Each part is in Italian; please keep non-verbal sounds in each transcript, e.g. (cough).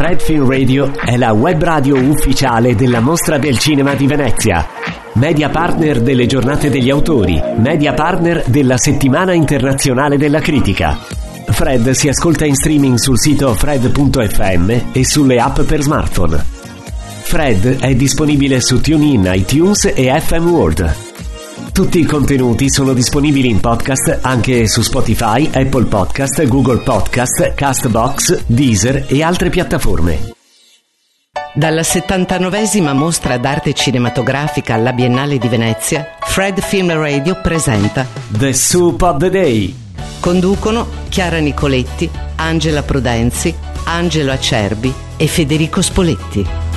Fred Film Radio è la web radio ufficiale della Mostra del Cinema di Venezia. Media partner delle giornate degli autori, media partner della Settimana Internazionale della Critica. Fred si ascolta in streaming sul sito fred.fm e sulle app per smartphone. Fred è disponibile su TuneIn, iTunes e FM World. Tutti i contenuti sono disponibili in podcast anche su Spotify, Apple Podcast, Google Podcast, Castbox, Deezer e altre piattaforme. Dalla 79esima mostra d'arte cinematografica alla Biennale di Venezia, Fred Film Radio presenta The Soup of the Day. Conducono Chiara Nicoletti, Angela Prudenzi, Angelo Acerbi e Federico Spoletti.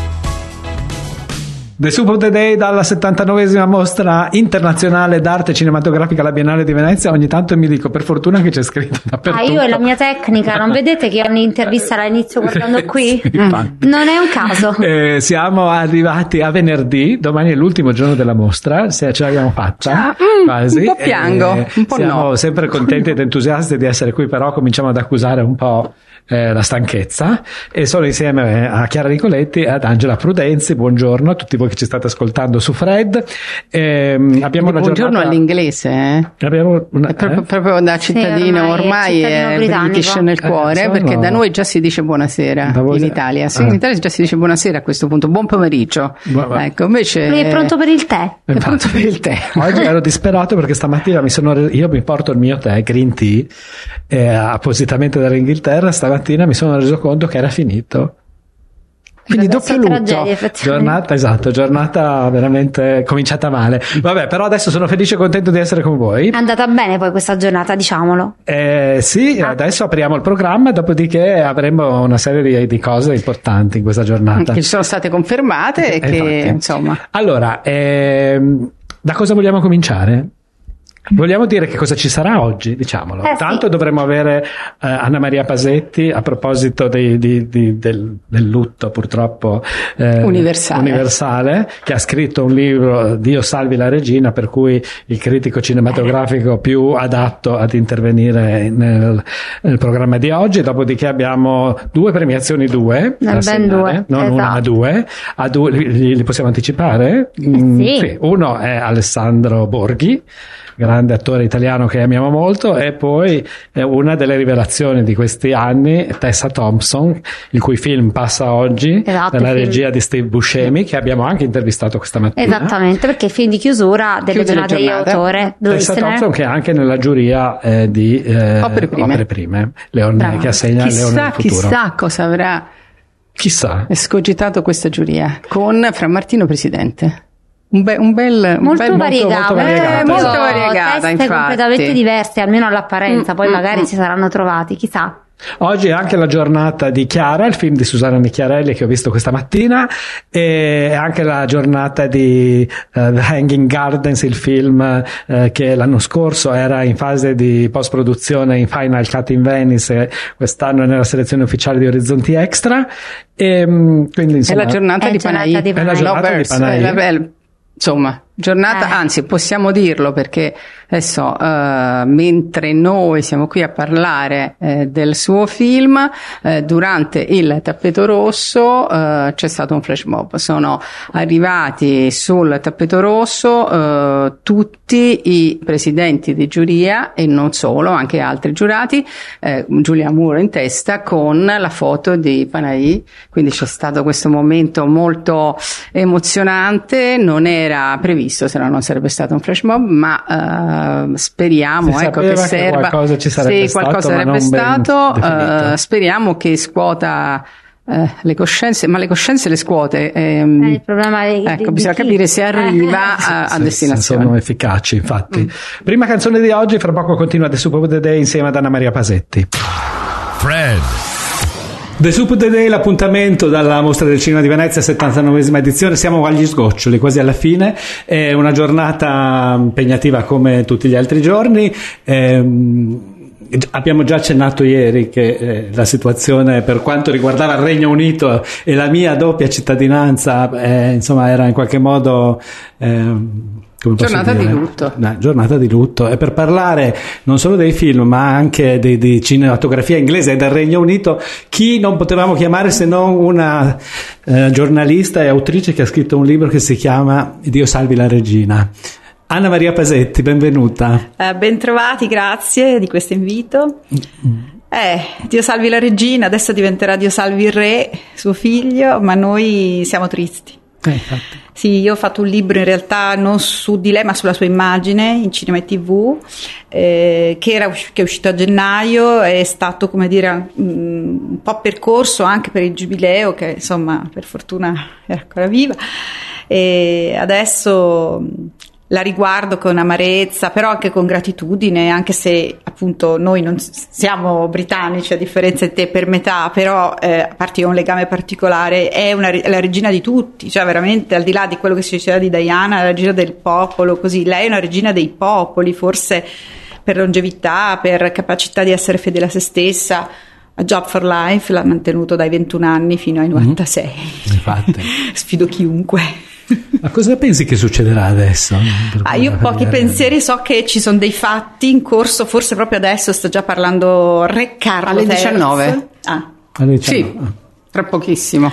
The Soup of the Day dalla 79esima mostra internazionale d'arte cinematografica alla Biennale di Venezia. Ogni tanto mi dico, per fortuna che c'è scritto dappertutto. Ah, io e la mia tecnica, non vedete che ogni intervista la inizio guardando (laughs) qui? Sì, infatti. non è un caso. (laughs) Eh, siamo arrivati a venerdì, domani è l'ultimo giorno della mostra, se ce l'abbiamo fatta. Mm, quasi. un po' piango, Eh, un po' siamo no. sempre contenti ed entusiasti di essere qui, però cominciamo ad accusare un po' eh, la stanchezza e sono insieme a Chiara Nicoletti e ad Angela Prudenzi. Buongiorno a tutti voi che ci state ascoltando su Fred. Ehm, abbiamo una Buongiorno giornata... all'inglese, eh? Abbiamo una... È proprio, eh? proprio da cittadino, ormai è cittadino è british nel Eh, cuore, sono- perché da noi già si dice buonasera voi in Italia. Sì, Ah. in Italia già si dice buonasera a questo punto, buon pomeriggio. Bu- bu- Ecco, invece Lui è pronto per il tè. è pronto per il tè. Oggi ero (laughs) disperato perché stamattina mi sono io mi porto il mio tè green tea eh, appositamente dall'Inghilterra stamattina mi sono reso conto che era finito. Quindi doppio lutto. giornata esatto giornata veramente cominciata male. Vabbè però adesso sono felice e contento di essere con voi. È andata bene poi questa giornata, diciamolo. eh, sì adesso apriamo il programma dopodiché avremo una serie di, di cose importanti in questa giornata. Che sono state confermate e che, infatti. insomma, Allora, ehm, da cosa vogliamo cominciare? Vogliamo dire che cosa ci sarà oggi, diciamolo. Eh, sì. Tanto dovremo avere eh, Anna Maria Pasetti a proposito di- di- di- del, del lutto purtroppo eh, Universale. universale, che ha scritto un libro Dio salvi la regina, per cui il critico cinematografico più adatto ad intervenire nel, nel programma di oggi. Dopodiché abbiamo due premiazioni, due, Ben assegnare, due, non una ma esatto. due. A due li, li possiamo anticipare? Mm, sì. Uno è Alessandro Borghi, grande attore italiano che amiamo molto, e poi è una delle rivelazioni di questi anni, Tessa Thompson, il cui film passa oggi, Esatto, nella il film. regia di Steve Buscemi, che abbiamo anche intervistato questa mattina. Esattamente, perché il film di chiusura delle giornate di autore. Tessa Thompson che è anche nella giuria eh, di eh, Opere prime. prime, Leone, Brava. che assegna Leone chissà, del futuro. chissà cosa avrà Chissà. escogitato questa giuria con Fra Martino presidente. Un, be- un bel un Molto bel- variegata, molto variegata, Eh, molto esatto. variegata, teste infatti. completamente diverse, almeno all'apparenza, Mm, poi mm, magari mm. si saranno trovati, chissà. Oggi è anche la giornata di Chiara, il film di Susanna Nicchiarelli che ho visto questa mattina, e è anche la giornata di eh, The Hanging Gardens, il film eh, che l'anno scorso era in fase di post-produzione in Final Cut in Venice, e quest'anno è nella selezione ufficiale di Orizzonti Extra. E, mm, quindi, È insomma, la giornata È di giornata Panaì. di È la giornata di Lovers, è la bel- Insomma, giornata, Eh. anzi possiamo dirlo perché adesso eh, mentre noi siamo qui a parlare eh, del suo film, eh, durante il tappeto rosso eh, c'è stato un flash mob. Sono arrivati sul tappeto rosso eh, tutti i presidenti di giuria e non solo, anche altri giurati, Giulia Muro in testa con la foto di Panaì. Quindi c'è stato questo momento molto emozionante, non era previsto, se no non sarebbe stato un flash mob, ma eh, speriamo ecco, che che serva. qualcosa ci sarebbe sì, qualcosa sarebbe stato. eh, speriamo che scuota eh, le coscienze, ma le coscienze le scuote. ehm, Eh, il problema è di- ecco, di bisogna chi? capire se arriva Eh. a, a se- se destinazione. sono efficaci, infatti. Prima canzone di oggi, fra poco continua The Super Day insieme ad Anna Maria Pasetti. Fred. The Soup the Day, l'appuntamento dalla Mostra del Cinema di Venezia, 79esima edizione, siamo agli sgoccioli, quasi alla fine, è una giornata impegnativa come tutti gli altri giorni. Ehm, Abbiamo già accennato ieri che eh, la situazione per quanto riguardava il Regno Unito e la mia doppia cittadinanza, eh, insomma, era in qualche modo posso Giornata di lutto. Una giornata di lutto. E per parlare non solo dei film, ma anche di, di cinematografia inglese e del Regno Unito, chi non potevamo chiamare se non una eh, giornalista e autrice che ha scritto un libro che si chiama Dio salvi la regina. Anna Maria Pasetti, benvenuta. Eh, bentrovati, grazie di questo invito. Eh, Dio salvi la regina, adesso diventerà Dio salvi il re, suo figlio, ma noi siamo tristi. Eh. Sì, io ho fatto un libro in realtà non su di lei, ma sulla sua immagine in cinema e tv, eh, che, era, che è uscito a gennaio, è stato come dire un po' percorso anche per il giubileo, che insomma per fortuna era ancora viva, e adesso la riguardo con amarezza, però anche con gratitudine, anche se appunto noi non siamo britannici a differenza di te per metà, però eh, a parte io ho un legame particolare, è, una, la regina di tutti, cioè veramente al di là di quello che si diceva di Diana, la regina del popolo, così, lei è una regina dei popoli, forse per longevità, per capacità di essere fedele a se stessa. A Job for Life l'ha mantenuto dai 21 anni fino ai 96. Infatti. (laughs) Sfido chiunque. Ma cosa pensi che succederà adesso? Ah, io pochi pensieri so che ci sono dei fatti in corso, forse proprio adesso sta già parlando Re Carlo Alle III. 19. Ah, Alle Sì, 19. tra pochissimo.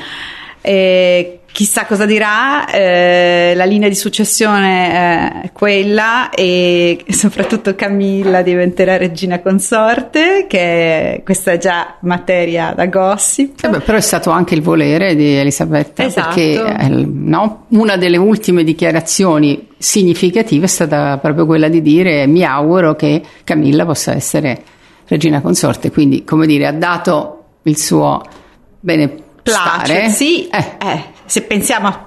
e chissà cosa dirà, eh, la linea di successione è quella e soprattutto Camilla diventerà regina consorte, che questa è già materia da gossip. Eh beh, però è stato anche il volere di Elisabetta, Esatto. perché eh, no, una delle ultime dichiarazioni significative è stata proprio quella di dire mi auguro che Camilla possa essere regina consorte, quindi come dire ha dato il suo bene Place, sì, Eh, eh, se pensiamo a...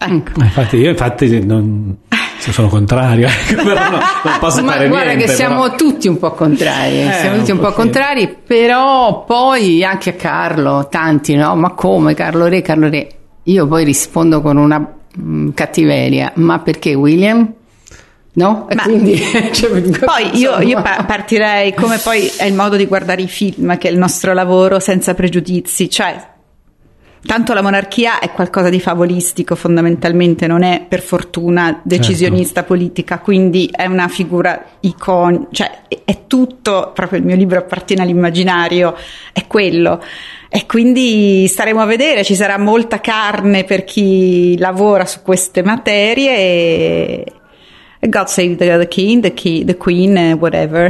Ecco. Eh, Infatti, io infatti non sono contrario, (laughs) ecco, però no, non posso Ma fare guarda niente. che siamo però. tutti un po' contrari, Eh, siamo tutti un un po' contrari, però poi anche a Carlo, tanti no, ma come Carlo Re, Carlo Re? Io poi rispondo con una mm, cattiveria, ma perché William? No? E Ma- quindi, (laughs) cioè, Poi io, io pa- partirei come poi è il modo di guardare i film, che è il nostro lavoro senza pregiudizi, cioè tanto la monarchia è qualcosa di favolistico fondamentalmente, non è per fortuna decisionista politica, quindi è una figura iconica, cioè è- tutto, proprio il mio libro appartiene all'immaginario, è quello. E quindi staremo a vedere, ci sarà molta carne per chi lavora su queste materie e God save the, king, the, key, the queen, eh, whatever.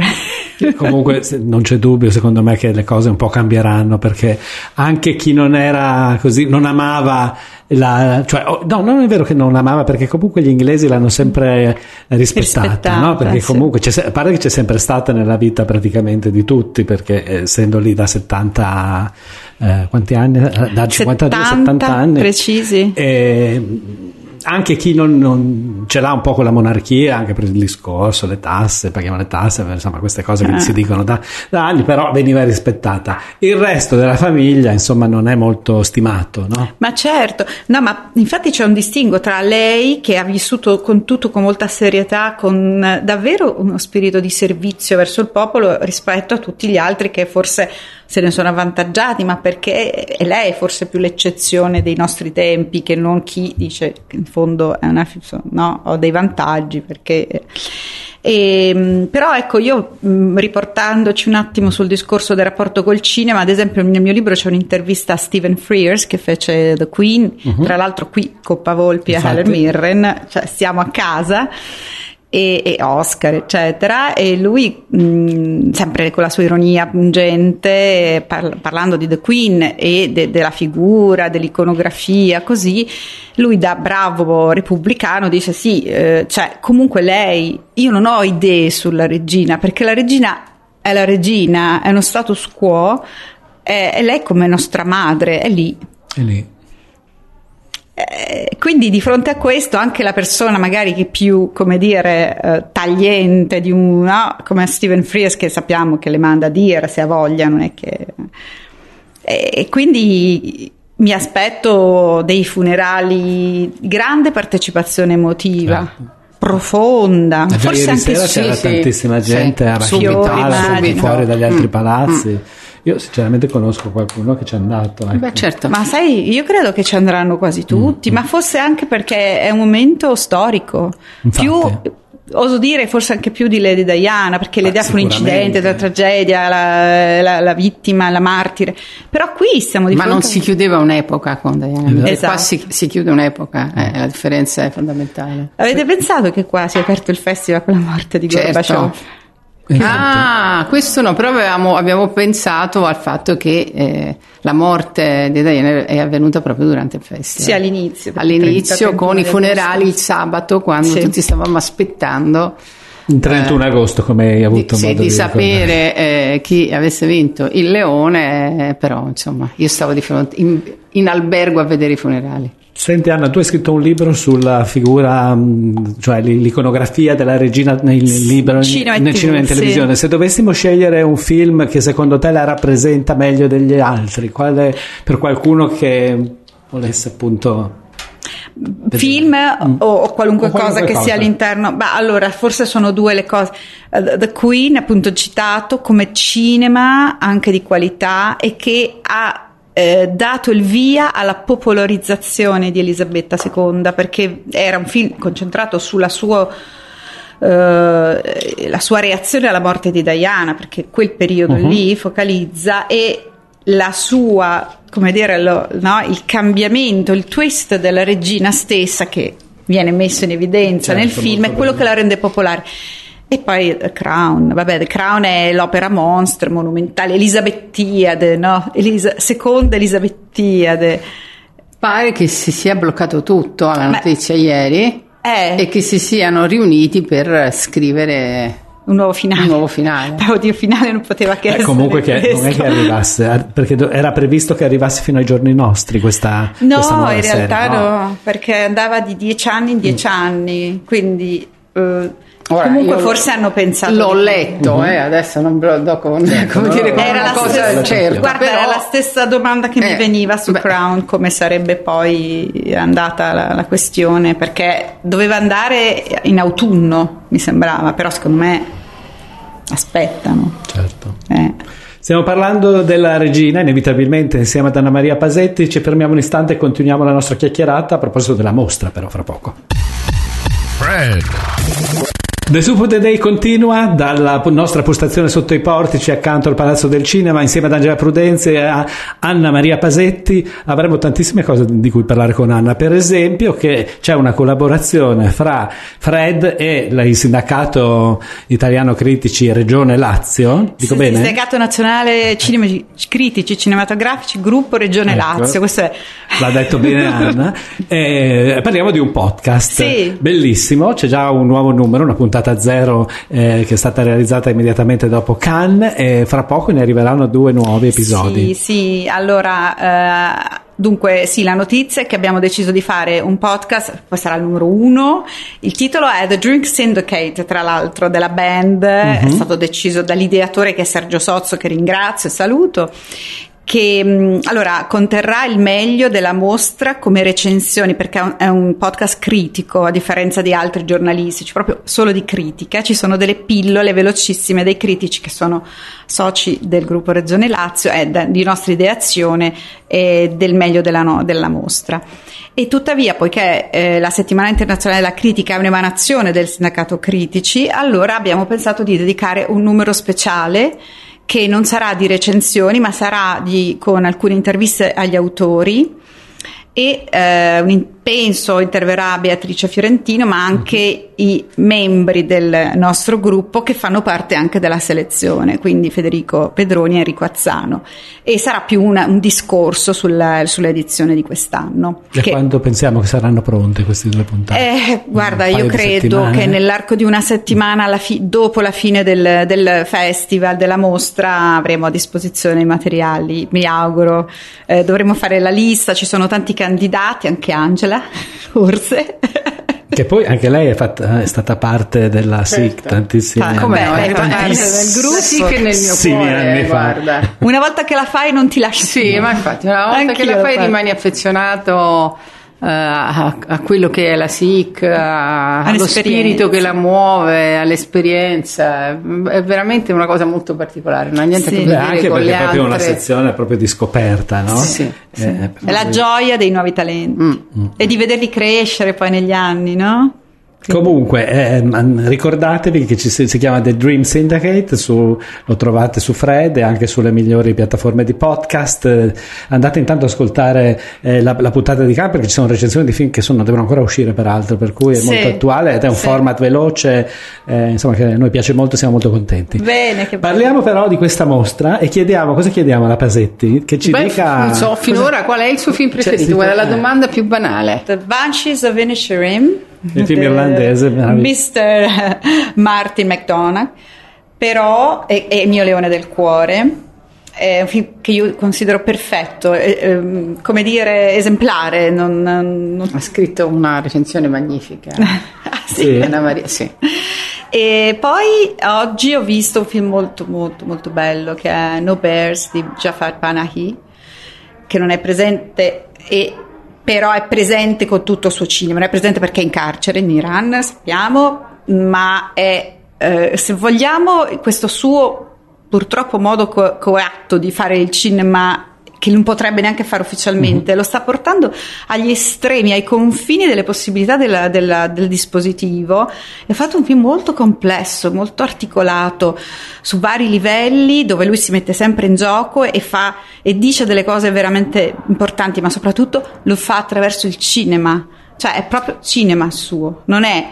Comunque non c'è dubbio secondo me che le cose un po' cambieranno perché anche chi non era così, non amava la, cioè, oh, no, non è vero che non amava perché comunque gli inglesi l'hanno sempre rispettata, Rispettata, no? perché sì. comunque a parte che c'è sempre stata nella vita praticamente di tutti perché eh, essendo lì da 70 eh, quanti anni? Da 52 70, 70 anni precisi. e anche chi non, non ce l'ha un po' con la monarchia, anche per il discorso, le tasse, paghiamo le tasse, insomma queste cose che Ah. si dicono da, da anni, però veniva rispettata. Il resto della famiglia, insomma, non è molto stimato, no? Ma certo, no, ma infatti c'è un distinguo tra lei che ha vissuto con tutto con molta serietà, con eh, davvero uno spirito di servizio verso il popolo rispetto a tutti gli altri che forse se ne sono avvantaggiati, ma perché è lei forse più l'eccezione dei nostri tempi che non chi dice che in fondo è una, no, ho dei vantaggi perché e, mh, però ecco, io mh, riportandoci un attimo sul discorso del rapporto col cinema, ad esempio nel mio libro c'è un'intervista a Stephen Frears che fece The Queen, tra l'altro qui Coppa Volpi e. Helen Mirren, cioè siamo a casa. E, e Oscar, eccetera, e lui, mh, sempre con la sua ironia pungente, par- parlando di The Queen e de- della figura, dell'iconografia, così, lui da bravo repubblicano dice sì, eh, cioè comunque lei, io non ho idee sulla regina, perché la regina è la regina, è uno status quo, è, è lei come nostra madre, è lì. E lì. Eh, quindi di fronte a questo anche la persona magari che più, come dire, eh, tagliente di un, no? come Stephen Frears che sappiamo che le manda a dire se ha voglia, non è che... E e quindi mi aspetto dei funerali grande partecipazione emotiva. Certo. Profonda, forse ieri anche sera sì, c'era sì, tantissima sì. gente a Subito, Raccontare fuori dagli altri Mm, palazzi Io sinceramente conosco qualcuno che ci è andato. Ecco. Beh, certo. Ma sai, io credo che ci andranno quasi tutti, ma forse anche perché è un momento storico. Infatti. Più, oso dire, forse anche più di Lady Diana, perché l'idea fu un incidente, la tragedia, la, la- la vittima, la martire. Però qui siamo di Ma fronte non a- si chiudeva un'epoca con Diana. Esatto. E Qua si, si chiude un'epoca, eh, la differenza è fondamentale. Avete pensato che qua si è aperto il festival con la morte di Certo. Gorbaciov? Ah, questo no, però avevamo, abbiamo pensato al fatto che eh, la morte di Diana è avvenuta proprio durante il festival. Sì, all'inizio. All'inizio 30, con i 31 funerali il sabato, quando Sì. tutti stavamo aspettando Il 31 agosto, come hai di, avuto sì, modo di di ricordare. sapere eh, chi avesse vinto il leone, eh, però insomma io stavo di fronte in, in albergo a vedere i funerali. Senti Anna, tu hai scritto un libro sulla figura, mh, cioè l'i- l'iconografia della regina nel libro, Cinema nel cinema e in sì. televisione. Se dovessimo scegliere un film che secondo te la rappresenta meglio degli altri, quale per qualcuno che volesse appunto... film o, o qualunque, O qualunque cosa che cosa. sia all'interno. Beh, allora, forse sono due le cose. Eh, The Queen, appunto citato come cinema anche di qualità e che ha eh, dato il via alla popolarizzazione di Elisabetta II perché era un film concentrato sulla sua eh, la sua reazione alla morte di Diana, perché quel periodo Mhm. lì focalizza e la sua, come dire, lo- no, il cambiamento, il twist della regina stessa che viene messo in evidenza Certo, nel film è quello bello. che la rende popolare. E poi The Crown, vabbè, The Crown è l'opera monstra, monumentale, Elisabettiade, no? Elisa- seconda Elisabettiade. Pare che si sia bloccato tutto alla Beh. notizia ieri Eh, e che si siano riuniti per scrivere un nuovo finale. un nuovo finale. (laughs) Oddio, finale non poteva che Eh, essere comunque che non è che arrivasse, eh, perché era previsto che arrivasse fino ai giorni nostri questa, No, questa nuova in serie, realtà no. perché andava di dieci anni in dieci anni, quindi eh, Ora, comunque forse hanno pensato... L'ho letto, eh, adesso non ve lo do con, (laughs) come dire, Era la, cosa stessa, certa. guarda, però- era la stessa domanda che mi Eh, veniva su beh. Crown, come sarebbe poi andata la, la questione, perché doveva andare in autunno, mi sembrava, però secondo me aspettano. Certo. eh. Stiamo parlando della regina, inevitabilmente insieme ad Anna Maria Pasetti. Ci fermiamo un istante e continuiamo la nostra chiacchierata a proposito della mostra, però, fra poco. Fred. The Soup Day continua dalla nostra postazione sotto i portici accanto al Palazzo del Cinema insieme ad Angela Prudenzi e a Anna Maria Pasetti avremo tantissime cose di cui parlare con Anna per esempio che c'è una collaborazione fra Fred e il sindacato italiano critici Regione Lazio dico Sì, bene? Sindacato Nazionale Cinema, Critici Cinematografici, Gruppo Regione Ecco. Lazio. Questo è L'ha detto bene (laughs) Anna. Eh, parliamo di un podcast Sì. bellissimo. C'è già un nuovo numero, una puntata zero eh, che è stata realizzata immediatamente dopo Cannes e fra poco ne arriveranno due nuovi episodi. Sì, sì, allora, eh, dunque, sì, la notizia è che abbiamo deciso di fare un podcast, poi sarà il numero uno. Il titolo è The Drink Syndicate, tra l'altro, della band, è stato deciso dall'ideatore che è Sergio Sozzo, che ringrazio e saluto. Che mh, allora conterrà il meglio della mostra come recensioni, perché è un, podcast critico a differenza di altri giornalistici, proprio solo di critica. Ci sono delle pillole velocissime dei critici che sono soci del gruppo Regione Lazio e da- di nostra ideazione e del meglio della, no- della mostra. E tuttavia, poiché eh, la settimana internazionale della critica è un'emanazione del sindacato critici, allora abbiamo pensato di dedicare un numero speciale che non sarà di recensioni, ma sarà di, con alcune interviste agli autori e eh, penso interverrà Beatrice Fiorentino, ma anche i membri del nostro gruppo che fanno parte anche della selezione, quindi Federico Pedroni e Enrico Azzano. E sarà più una- un discorso sulla- sull'edizione di quest'anno. E che- quando pensiamo che saranno pronte queste due puntate? eh, guarda, io credo che nell'arco di una settimana, fi- dopo la fine del, del festival, della mostra, avremo a disposizione i materiali. Mi auguro. Eh, dovremo fare la lista, ci sono tanti candidati, anche Angela, (laughs) forse. Che poi anche lei è, fatta- è stata parte della SIC tantissimi Ah, anni Come è parte tantissimo. del gruppo sì che nel mio Tantissimi cuore, anni fa. Una volta che la fai, non ti lasci Sì, più. ma infatti una volta Anch'io che la fai rimani affezionato a, a quello che è la SIC, a- allo spirito che la muove, all'esperienza. È veramente una cosa molto particolare, non ha niente Sì. a che Beh, vedere anche con perché è proprio una sezione proprio di scoperta, no? Sì, sì. Eh, È la gioia dei nuovi talenti Mm. e di vederli crescere poi negli anni, no? Comunque, ehm, ricordatevi che ci si, si chiama The Dream Syndicate, su- lo trovate su Fred e anche sulle migliori piattaforme di podcast. Eh, andate intanto ad ascoltare eh, la, la puntata di campo perché ci sono recensioni di film che sono, devono ancora uscire peraltro, per cui è Sì, molto attuale ed è un sì. format veloce, eh, insomma che a noi piace molto, siamo molto contenti. Bene, che bello. Parliamo però di questa mostra e chiediamo, cosa chiediamo alla Pasetti? Che ci Beh, dica... non so, finora qual è il suo film preferito? sì, Guarda, la eh. domanda più banale. The Banshees of Inisherim Il film de- (laughs) irlandese. Mr. (laughs) Martin McDonagh però è, è il mio leone del cuore è un film che io considero perfetto è- ehm, come dire esemplare non, non- Ha scritto una recensione magnifica. (laughs) Ah, sì. Sì. Anna Maria, sì. e poi oggi ho visto un film molto molto molto bello che è No Bears di Jafar Panahi che non è presente e però è presente con tutto il suo cinema, non è presente perché è in carcere in Iran, sappiamo, ma è, eh, se vogliamo, questo suo purtroppo modo co- coatto di fare il cinema che non potrebbe neanche fare ufficialmente, lo sta portando agli estremi, ai confini delle possibilità della- della- del dispositivo. È fatto un film molto complesso, molto articolato su vari livelli, dove lui si mette sempre in gioco e fa e dice delle cose veramente importanti, ma soprattutto lo fa attraverso il cinema. Cioè è proprio cinema suo, non è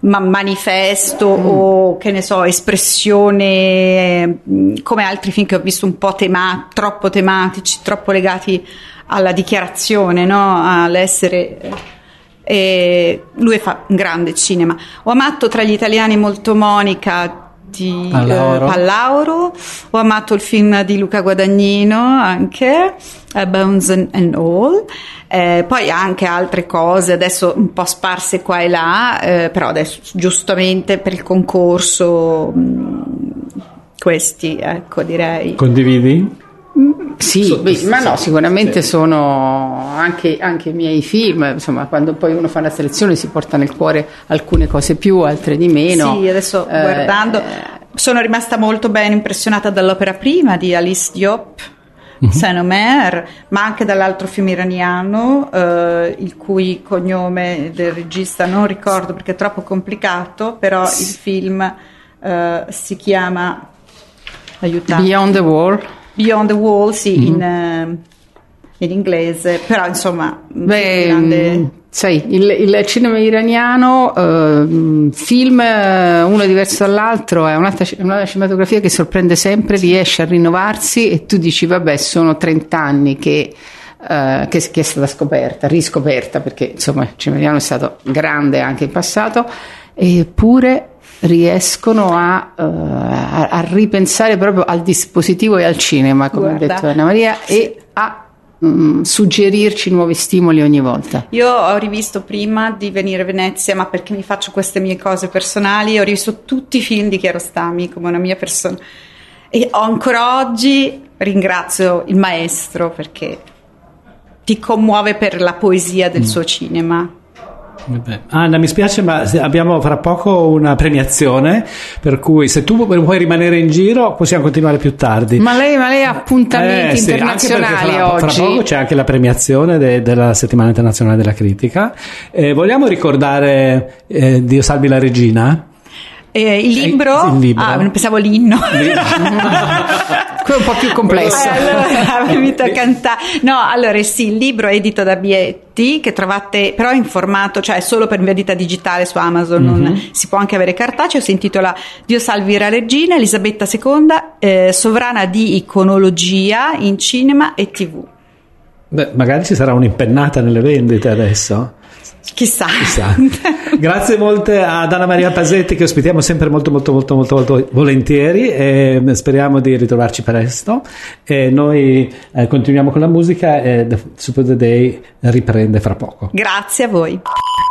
ma- manifesto o che ne so, espressione mh, come altri film che ho visto un po' tema- troppo tematici, troppo legati alla dichiarazione, no? all'essere. E lui fa un grande cinema. Ho amato tra gli italiani molto Monica di Pallauro. eh, Pallauro, ho amato il film di Luca Guadagnino anche, Bones and, and All, eh, poi anche altre cose, adesso un po' sparse qua e là, eh, però adesso giustamente per il concorso mh, questi, ecco direi. Condividi? Sì, beh, ma no, sicuramente Sì. sono anche, anche i miei film, insomma, quando poi uno fa la selezione si porta nel cuore alcune cose più, altre di meno. Sì, adesso Eh, guardando, sono rimasta molto ben impressionata dall'opera prima di Alice Diop. Saint-Omer, ma anche dall'altro film iraniano, eh, il cui cognome del regista non ricordo perché è troppo complicato, però il film eh, si chiama aiutate, Beyond the Wall. Beyond the Wall, sì, in, eh, in inglese, però insomma, Beh, grande. mh, sai, il, il cinema iraniano, ehm, film eh, uno diverso dall'altro, è un'altra, ci- una cinematografia che sorprende sempre, riesce a rinnovarsi e tu dici, vabbè, sono 30 anni che, eh, che, che è stata scoperta, riscoperta, perché insomma il cinema iraniano è stato grande anche in passato, eppure riescono a, eh, a- a ripensare proprio al dispositivo e al cinema, come Guarda, ha detto Anna Maria, e a mm, suggerirci nuovi stimoli ogni volta. Io ho rivisto prima di venire a Venezia, ma perché mi faccio queste mie cose personali, ho rivisto tutti i film di Chiarostami come una mia persona. E ancora oggi ringrazio il maestro perché ti commuove per la poesia del suo cinema. Anna, mi spiace, ma abbiamo fra poco una premiazione, per cui se tu vuoi rimanere in giro possiamo continuare più tardi. Ma lei, ma lei ha appuntamenti Eh, sì, anche perché internazionali fra, fra oggi. poco c'è anche la premiazione de- della settimana internazionale della critica. Eh, vogliamo ricordare eh, Dio salvi la regina? E il libro, Eh, il libro. ah, pensavo l'inno. (laughs) (laughs) Quello è un po' più complesso. Eh, allora (laughs) mi cantare. No, allora sì, il libro è edito da Bietti, che trovate però in formato, cioè solo per vendita digitale su Amazon, non- si può anche avere cartaceo, si intitola Dio salvi la regina, Elisabetta II, eh, sovrana di iconologia in cinema e tv. Beh, magari ci sarà un'impennata nelle vendite adesso. Chissà. Chissà. (laughs) Grazie molte ad Anna Maria Pasetti che ospitiamo sempre molto molto molto molto, molto volentieri e speriamo di ritrovarci presto e noi eh, continuiamo con la musica e The Super the Day riprende fra poco. Grazie a voi.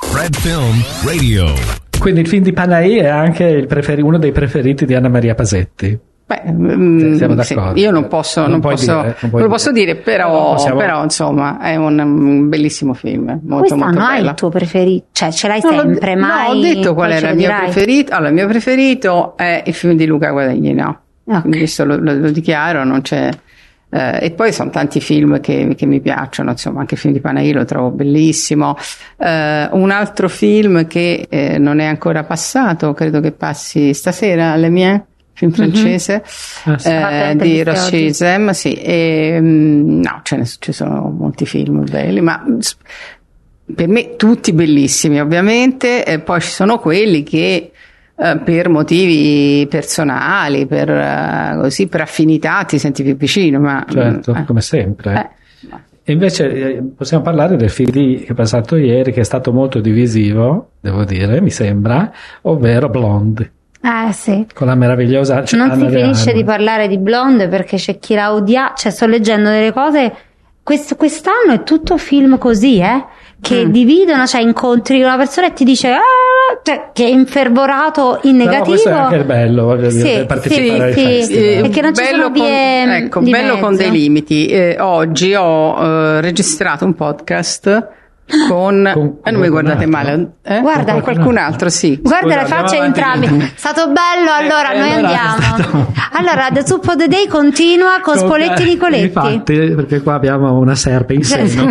Fred Film Radio. Quindi il film di Panay è anche il preferi- uno dei preferiti di Anna Maria Pasetti. Beh, mm, siamo sì, d'accordo. io non posso, Non non posso- dire, non puoi non lo posso dire, però, Però possiamo- però, insomma è un, un bellissimo film, molto molto Quest'anno hai bello. il tuo preferito? Cioè, ce l'hai Non l'ho- sempre, mai? No, ho detto qual era il mio dirai? preferito. Allora, il mio preferito è il film di Luca Guadagnino. Ok. Quindi questo lo, lo- lo dichiaro, non c'è. eh, e poi sono tanti film che, che mi piacciono, insomma, anche il film di Panahi lo trovo bellissimo. Eh, un altro film che eh, non è ancora passato, credo che passi stasera alle mie. Film francese Ah, sì. eh, Fate di. Rochisem, sì, e, mm, no, ce ne, ci sono molti film belli, ma per me tutti bellissimi ovviamente, e poi ci sono quelli che eh, per motivi personali, per, eh, così, per affinità ti senti più vicino, ma Certo, mm, eh, come sempre. eh, E invece eh, possiamo parlare del film che è passato ieri, che è stato molto divisivo, devo dire, mi sembra, ovvero Blonde, Eh sì. con la meravigliosa cioè, non si Anna de finisce di parlare di Blonde perché c'è chi la odia. Cioè, sto leggendo delle cose. Quest- quest'anno è tutto film così, eh? Che Mm. dividono, cioè incontri una persona e ti dice "Ah", cioè, che è infervorato in Però negativo. questo è anche bello, voglio Sì, dire, partecipare ai sì, sì. festival. Eh, che non ci bello sono vie, con, ecco, di bello con mezzo. dei limiti. Eh, oggi ho eh, registrato un podcast con, Con- eh, non mi con guardate qualcun male, eh? Guarda. con qualcun altro, sì. Guarda Scusa, le facce di andiamo entrambi. È stato bello, allora Eh, noi allora andiamo. stato- Allora, The Soup of the Day continua con Spoletti e Nicoletti. Infatti, perché qua abbiamo una serpe in seno.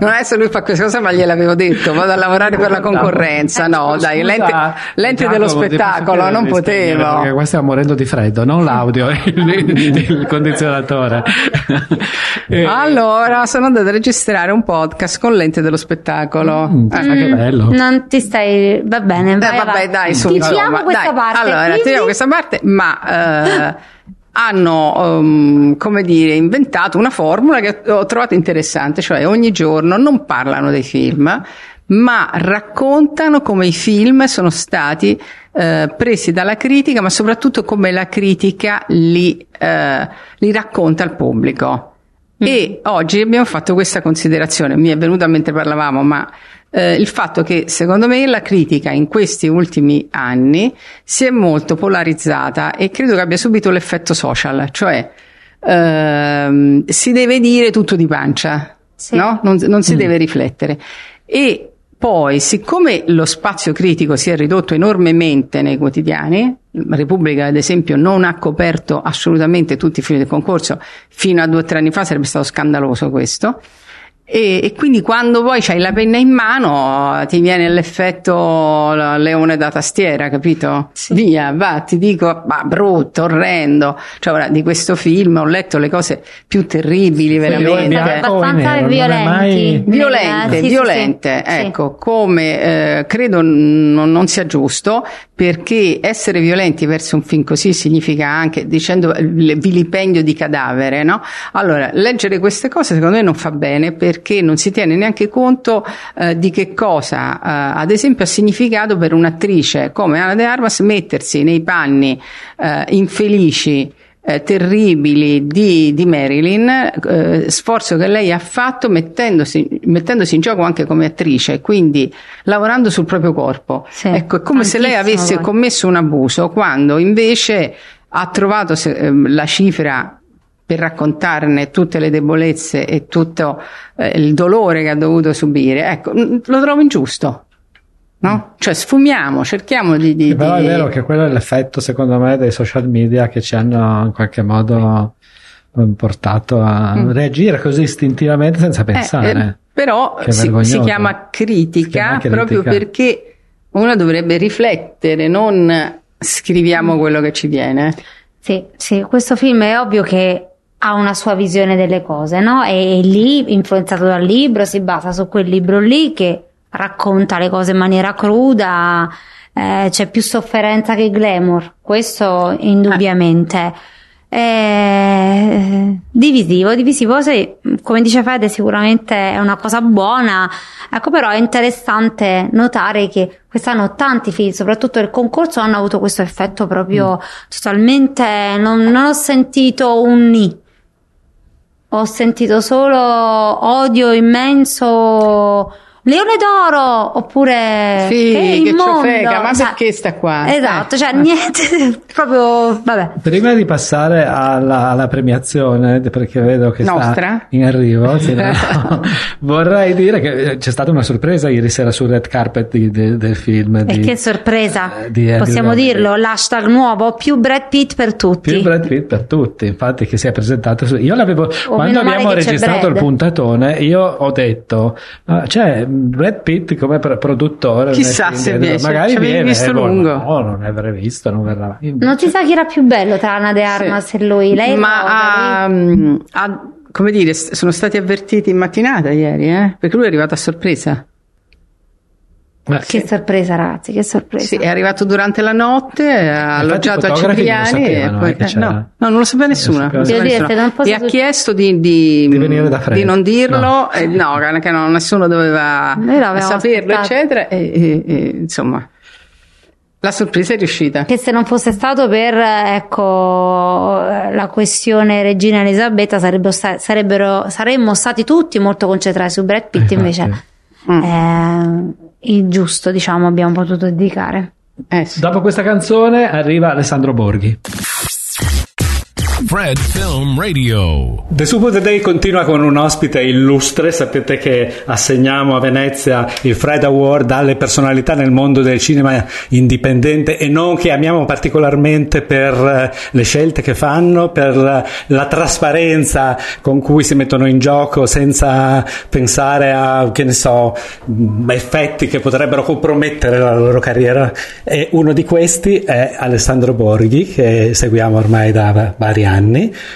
Non è se lui fa questa cosa, ma gliel'avevo detto, vado a lavorare per la concorrenza. No, dai, l'ente, l'ente Giacomo, dello spettacolo, non spegnere, Perché potevo. qua stiamo morendo di freddo, non l'audio, (laughs) il, il condizionatore. Eh, Allora, sono andata a registrare un podcast con l'ente dello spettacolo. Mm, Eh. ah, che bello. Non ti stai. Va bene, Eh, vai vabbè, avanti. dai, su, Tiriamo questa dai. parte. Allora, quindi- tiriamo questa parte, ma eh, hanno, ehm, come dire, inventato una formula che ho trovato interessante, cioè ogni giorno non parlano dei film, ma raccontano come i film sono stati eh, presi dalla critica, ma soprattutto come la critica li, eh, li racconta al pubblico. E oggi abbiamo fatto questa considerazione, mi è venuta mentre parlavamo, ma eh, il fatto che secondo me la critica in questi ultimi anni si è molto polarizzata e credo che abbia subito l'effetto social, cioè ehm, si deve dire tutto di pancia, Sì. no? non, non si deve riflettere. E poi, siccome lo spazio critico si è ridotto enormemente nei quotidiani, Repubblica ad esempio non ha coperto assolutamente tutti i film del concorso, fino a due o tre anni fa sarebbe stato scandaloso questo, e, e quindi quando poi c'hai la penna in mano ti viene l'effetto leone da tastiera, capito? Via, va, ti dico, ma brutto, orrendo. Cioè ora di questo film ho letto le cose più terribili, veramente. bianco o abbastanza nero, non è violenti. mai- Violente, Eh, sì, sì, violente, sì. Sì. ecco, come eh, credo non, non sia giusto, perché essere violenti verso un film così significa anche, dicendo il vilipendio di cadavere, no? Allora, leggere queste cose secondo me non fa bene perché non si tiene neanche conto eh, di che cosa, eh, ad esempio, ha significato per un'attrice come Anna de Armas mettersi nei panni eh, infelici eh, terribili di, di Marilyn, eh, sforzo che lei ha fatto mettendosi, mettendosi in gioco anche come attrice, quindi lavorando sul proprio corpo. Sì, ecco, è come se lei avesse poi. commesso un abuso quando invece ha trovato se- ehm, la cifra per raccontarne tutte le debolezze e tutto eh, il dolore che ha dovuto subire. Ecco, mm, lo trovo ingiusto. No? Cioè sfumiamo, cerchiamo di... di- però è vero che quello è l'effetto, secondo me, dei social media che ci hanno in qualche modo eh, portato a Mm. reagire così istintivamente senza Eh, pensare. eh, però Che si, si chiama critica Si chiama critica. proprio perché uno dovrebbe riflettere, non scriviamo Mm. quello che ci viene. Sì, sì, questo film è ovvio che ha una sua visione delle cose, no? E, e lì, influenzato dal libro, si basa su quel libro lì che racconta le cose in maniera cruda, eh, c'è più sofferenza che glamour, questo indubbiamente. Eh, divisivo, divisivo, sì, come dice Fede, sicuramente è una cosa buona. Ecco, però è interessante notare che quest'anno tanti film, soprattutto il concorso, hanno avuto questo effetto proprio totalmente. Non, non ho sentito un ni. Ho sentito solo odio immenso. Leone d'oro oppure Sì, che che immondo, ciofeca, ma cioè- perché sta qua? Esatto, cioè niente, (laughs) proprio vabbè. Prima di passare alla, alla premiazione, perché vedo che Nostra? sta in arrivo, sì, no, (laughs) vorrei dire che c'è stata una sorpresa ieri sera sul red carpet di- de- del film. E di- che sorpresa, eh, di Andy possiamo Garcia. dirlo, l'hashtag nuovo, più Brad Pitt per tutti. Più Brad Pitt per tutti, infatti, che si è presentato. Su... Io l'avevo quando meno male abbiamo registrato il puntatone, io ho detto: ma c'è Brad Pitt come pro- produttore. Chissà se viene- magari ci viene, visto eh, boh, lungo. No, non avrei visto, non verrà. Non si sa chi era più bello tra Ana De Armas e lui, lei Ma ha, ha- come dire, sono stati avvertiti in mattinata ieri, eh? Perché lui è arrivato a sorpresa. Ma lui. Che sorpresa ragazzi, che sorpresa. Sì, è arrivato durante la notte, ha alloggiato a non Cipriani e sapevano, poi, eh, che eh, no, no, non lo sapeva nessuno. non lo sapeva nessuno. nessuno. Devo dire, se non E ha su- chiesto di, Di venire da Fred. di non dirlo, No. e no, che no, nessuno doveva saperlo, aspettato. eccetera. E, e- e, insomma, la sorpresa è riuscita. Che se non fosse stato per ecco, la questione regina Elisabetta sarebbero, sarebbero- saremmo stati tutti molto concentrati su Brad Pitt, Infatti. invece eh, il giusto diciamo abbiamo potuto dedicare. Eh, sì. Dopo questa canzone arriva Alessandro Borghi. Fred Film Radio. The Soup of the Day continua con un ospite illustre, sapete che assegniamo a Venezia il Fred Award alle personalità nel mondo del cinema indipendente e non che amiamo particolarmente per eh, le scelte che fanno, per eh, la trasparenza con cui si mettono in gioco senza pensare a, che ne so, effetti che potrebbero compromettere la loro carriera. E uno di questi è Alessandro Borghi, che seguiamo ormai da va- vari anni,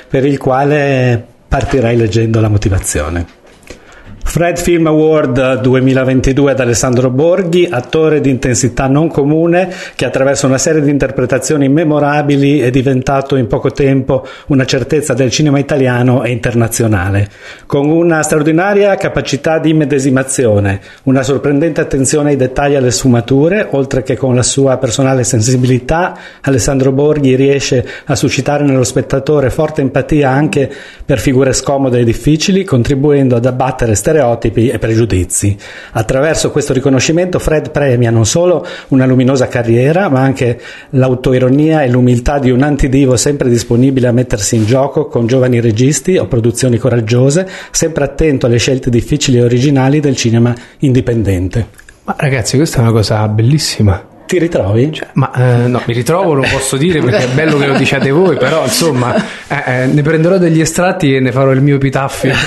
per il quale partirei leggendo la motivazione. Fred Film Award 2022 ad Alessandro Borghi, attore di intensità non comune che attraverso una serie di interpretazioni memorabili è diventato in poco tempo una certezza del cinema italiano e internazionale. Con una straordinaria capacità di immedesimazione, una sorprendente attenzione ai dettagli e alle sfumature, oltre che con la sua personale sensibilità, Alessandro Borghi riesce a suscitare nello spettatore forte empatia anche per figure scomode e difficili, contribuendo ad abbattere stereotipi e pregiudizi. Attraverso questo riconoscimento Fred premia non solo una luminosa carriera, ma anche l'autoironia e l'umiltà di un antidivo sempre disponibile a mettersi in gioco con giovani registi o produzioni coraggiose, sempre attento alle scelte difficili e originali del cinema indipendente. Ma ragazzi, questa è una cosa bellissima. Ti ritrovi? Ma eh, no, mi ritrovo, non posso dire perché è bello che lo diciate voi, però insomma, eh, eh, ne prenderò degli estratti e ne farò il mio epitaffio. (laughs)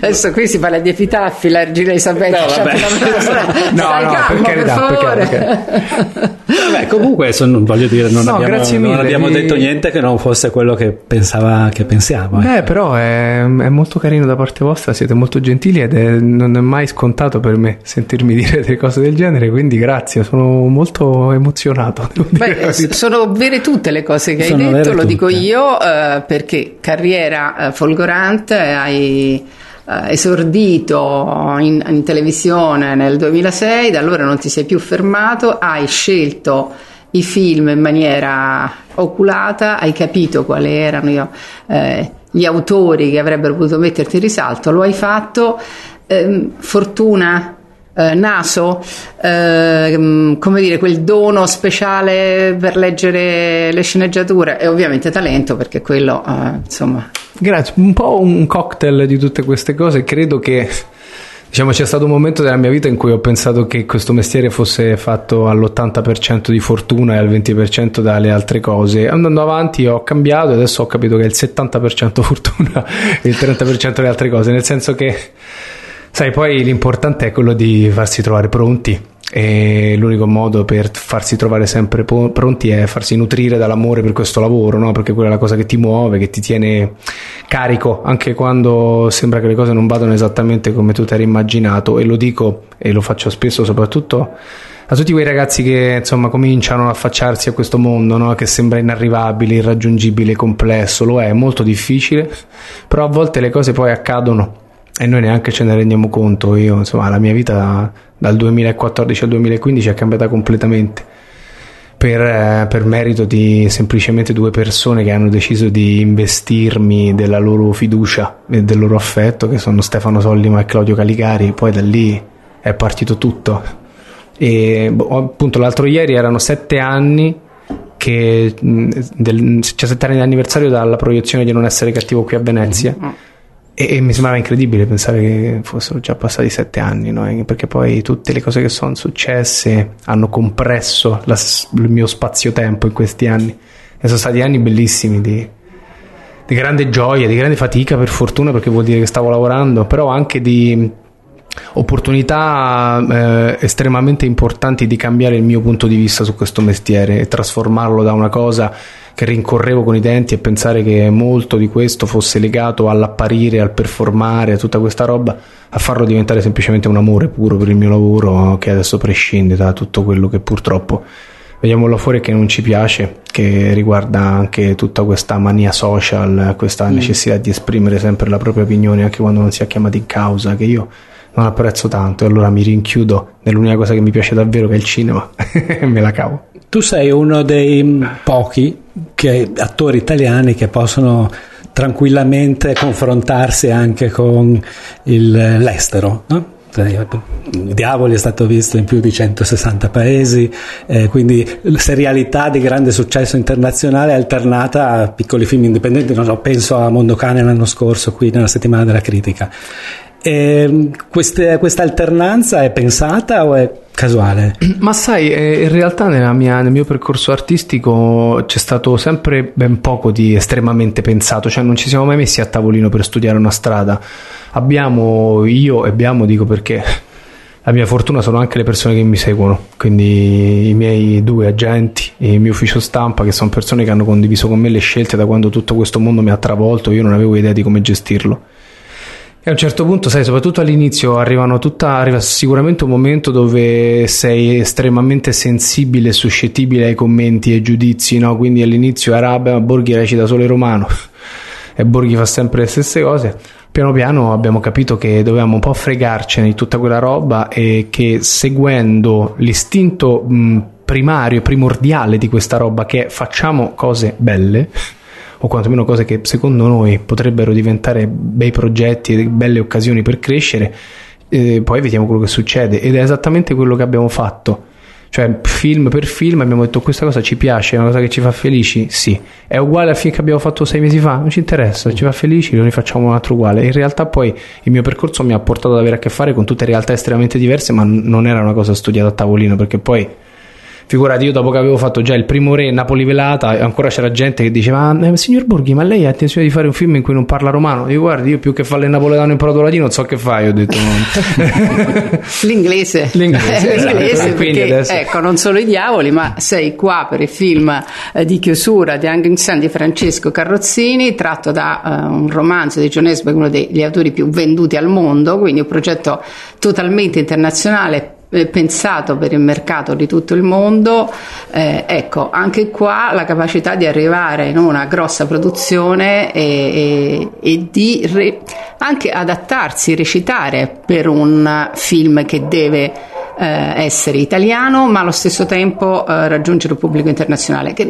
Adesso qui si parla di epitaffi, la regina Isabella. No, vabbè. (laughs) No, Stai no, calmo, per carità, per carità, Beh, comunque son- voglio dire, non No, abbiamo, grazie non mille, abbiamo vi- detto niente che non fosse quello che pensava che pensiamo. Beh, ecco. però è, è molto carino da parte vostra, siete molto gentili ed è, non è mai scontato per me sentirmi (laughs) dire delle cose del genere, quindi grazie, sono molto emozionato. (laughs) Beh, verità. sono vere tutte le cose che hai Sono detto, vere lo dico tutte. io, eh, perché carriera eh, folgorante, hai eh, esordito in, in televisione nel 2006, da allora non ti sei più fermato, hai scelto i film in maniera oculata, hai capito quali erano io, eh, gli autori che avrebbero potuto metterti in risalto, lo hai fatto, ehm, fortuna eh, naso, ehm, come dire, quel dono speciale per leggere le sceneggiature e ovviamente talento perché quello, eh, insomma, Grazie, un po' un cocktail di tutte queste cose. Credo che diciamo, c'è stato un momento della mia vita in cui ho pensato che questo mestiere fosse fatto all'80% di fortuna e al 20% dalle altre cose. Andando avanti ho cambiato e adesso ho capito che è il 70% fortuna e il 30% le altre cose, nel senso che, sai, poi l'importante è quello di farsi trovare pronti. E l'unico modo per farsi trovare sempre pronti è farsi nutrire dall'amore per questo lavoro, no? perché quella è la cosa che ti muove, che ti tiene carico, anche quando sembra che le cose non vadano esattamente come tu ti eri immaginato. E lo dico e lo faccio spesso, soprattutto a tutti quei ragazzi che insomma cominciano a affacciarsi a questo mondo no? che sembra inarrivabile, irraggiungibile, complesso. Lo è, è molto difficile, però a volte le cose poi accadono e noi neanche ce ne rendiamo conto. Io, insomma, la mia vita dal 2014 al 2015 è cambiata completamente. per, eh, per, merito di semplicemente due persone che hanno deciso di investirmi della loro fiducia e del loro affetto, che sono Stefano Sollima e Claudio Caligari. Poi da lì è partito tutto. E boh, appunto l'altro ieri erano sette anni che, del 17 anni di anniversario dalla proiezione di Non essere cattivo qui a Venezia. Mm-hmm e, e, mi sembrava incredibile pensare che fossero già passati sette anni, no? perché poi tutte le cose che sono successe hanno compresso la, il mio spazio-tempo in questi anni. E sono stati anni bellissimi di, di grande gioia, di grande fatica per fortuna perché vuol dire che stavo lavorando, però anche di opportunità eh, estremamente importanti di cambiare il mio punto di vista su questo mestiere e trasformarlo da una cosa che rincorrevo con i denti e pensare che molto di questo fosse legato all'apparire, al performare, a tutta questa roba, a farlo diventare semplicemente un amore puro per il mio lavoro che adesso prescinde da tutto quello che purtroppo vediamo là fuori che non ci piace, che riguarda anche tutta questa mania social, questa mm. necessità di esprimere sempre la propria opinione anche quando non si è chiamati in causa, che io non apprezzo tanto e allora mi rinchiudo nell'unica cosa che mi piace davvero che è il cinema e (laughs) me la cavo. Tu sei uno dei pochi che, attori italiani che possono tranquillamente confrontarsi anche con il, l'estero, no? Diavoli è stato visto in più di 160 paesi, eh, quindi serialità di grande successo internazionale alternata a piccoli film indipendenti. Non so, penso a Mondo Cane l'anno scorso, qui nella settimana della critica. E queste, questa alternanza è pensata o è casuale? Ma sai, eh, in realtà mia, nel mio percorso artistico c'è stato sempre ben poco di estremamente pensato, cioè non ci siamo mai messi a tavolino per studiare una strada. Abbiamo, io e abbiamo, dico perché la mia fortuna sono anche le persone che mi seguono, quindi i miei due agenti e il mio ufficio stampa, che sono persone che hanno condiviso con me le scelte da quando tutto questo mondo mi ha travolto, io non avevo idea di come gestirlo. E a un certo punto, sai, soprattutto all'inizio tutta, arriva sicuramente un momento dove sei estremamente sensibile e suscettibile ai commenti e ai giudizi, no? Quindi all'inizio era, beh, Borghi recita solo in romano (laughs) e Borghi fa sempre le stesse cose. Piano piano abbiamo capito che dovevamo un po' fregarcene di tutta quella roba e che seguendo l'istinto mh, primario e primordiale di questa roba che è facciamo cose belle o quantomeno cose che secondo noi potrebbero diventare bei progetti e belle occasioni per crescere, eh, poi vediamo quello che succede ed è esattamente quello che abbiamo fatto. Cioè, film per film abbiamo detto questa cosa ci piace, è una cosa che ci fa felici? Sì. È uguale al film che abbiamo fatto sei mesi fa? Non ci interessa, ci fa felici, lo rifacciamo un altro uguale. In realtà poi il mio percorso mi ha portato ad avere a che fare con tutte realtà estremamente diverse, ma non era una cosa studiata a tavolino, perché poi Figurati, io dopo che avevo fatto già il primo re Napoli velata, ancora c'era gente che diceva: eh, Signor Borghi, ma lei ha intenzione di fare un film in cui non parla romano? Io guardi, io più che fare il napoletano imparato latino, non so che fai. Ho detto: (laughs) L'inglese. L'inglese, esatto. L'inglese perché, adesso... ecco, non solo i diavoli, ma sei qua per il film eh, di chiusura di Hanging Sun di Francesco Carrozzini, tratto da uh, un romanzo di John Esbeck, uno degli autori più venduti al mondo, quindi un progetto totalmente internazionale eh, pensato per il mercato di tutto il mondo, eh, ecco, anche qua la capacità di arrivare in una grossa produzione e, e, e di re, anche adattarsi, recitare per un film che deve eh, essere italiano, ma allo stesso tempo eh, raggiungere un pubblico internazionale. Che,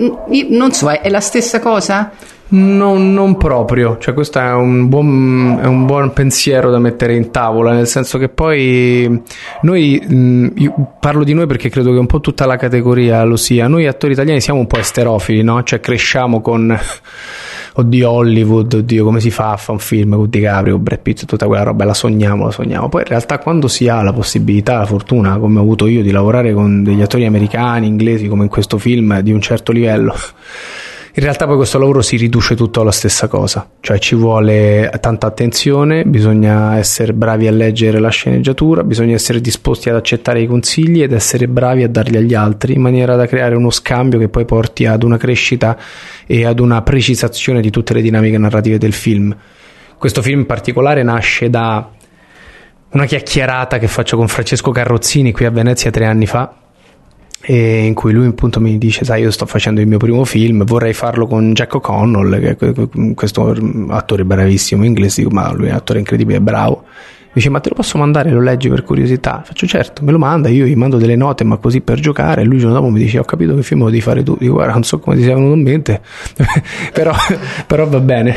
non so, è, è la stessa cosa? Non, non, proprio, cioè questo è un, buon, è un, buon, pensiero da mettere in tavola, nel senso che poi noi, io parlo di noi perché credo che un po' tutta la categoria lo sia, noi attori italiani siamo un po' esterofili, no? cioè cresciamo con, (laughs) oddio Hollywood, oddio come si fa a fare un film con DiCaprio, Brad Pitt, tutta quella roba, la sogniamo, la sogniamo, poi in realtà quando si ha la possibilità, la fortuna, come ho avuto io, di lavorare con degli attori americani, inglesi, come in questo film, di un certo livello, in realtà poi questo lavoro si riduce tutto alla stessa cosa, cioè ci vuole tanta attenzione, bisogna essere bravi a leggere la sceneggiatura, bisogna essere disposti ad accettare i consigli ed essere bravi a darli agli altri in maniera da creare uno scambio che poi porti ad una crescita e ad una precisazione di tutte le dinamiche narrative del film. Questo film in particolare nasce da una chiacchierata che faccio con Francesco Carrozzini qui a Venezia tre anni fa in cui lui appunto mi dice sai io sto facendo il mio primo film vorrei farlo con Jack O'Connell che è questo attore bravissimo inglese ma lui è un attore incredibile bravo Dice, ma te lo posso mandare, lo leggi per curiosità? Faccio certo, me lo manda, io gli mando delle note, ma così per giocare. E lui il giorno dopo mi dice, ho capito che film lo devi fare tu. Dico, guarda, non so come ti sia venuto in mente, (laughs) però, però va bene.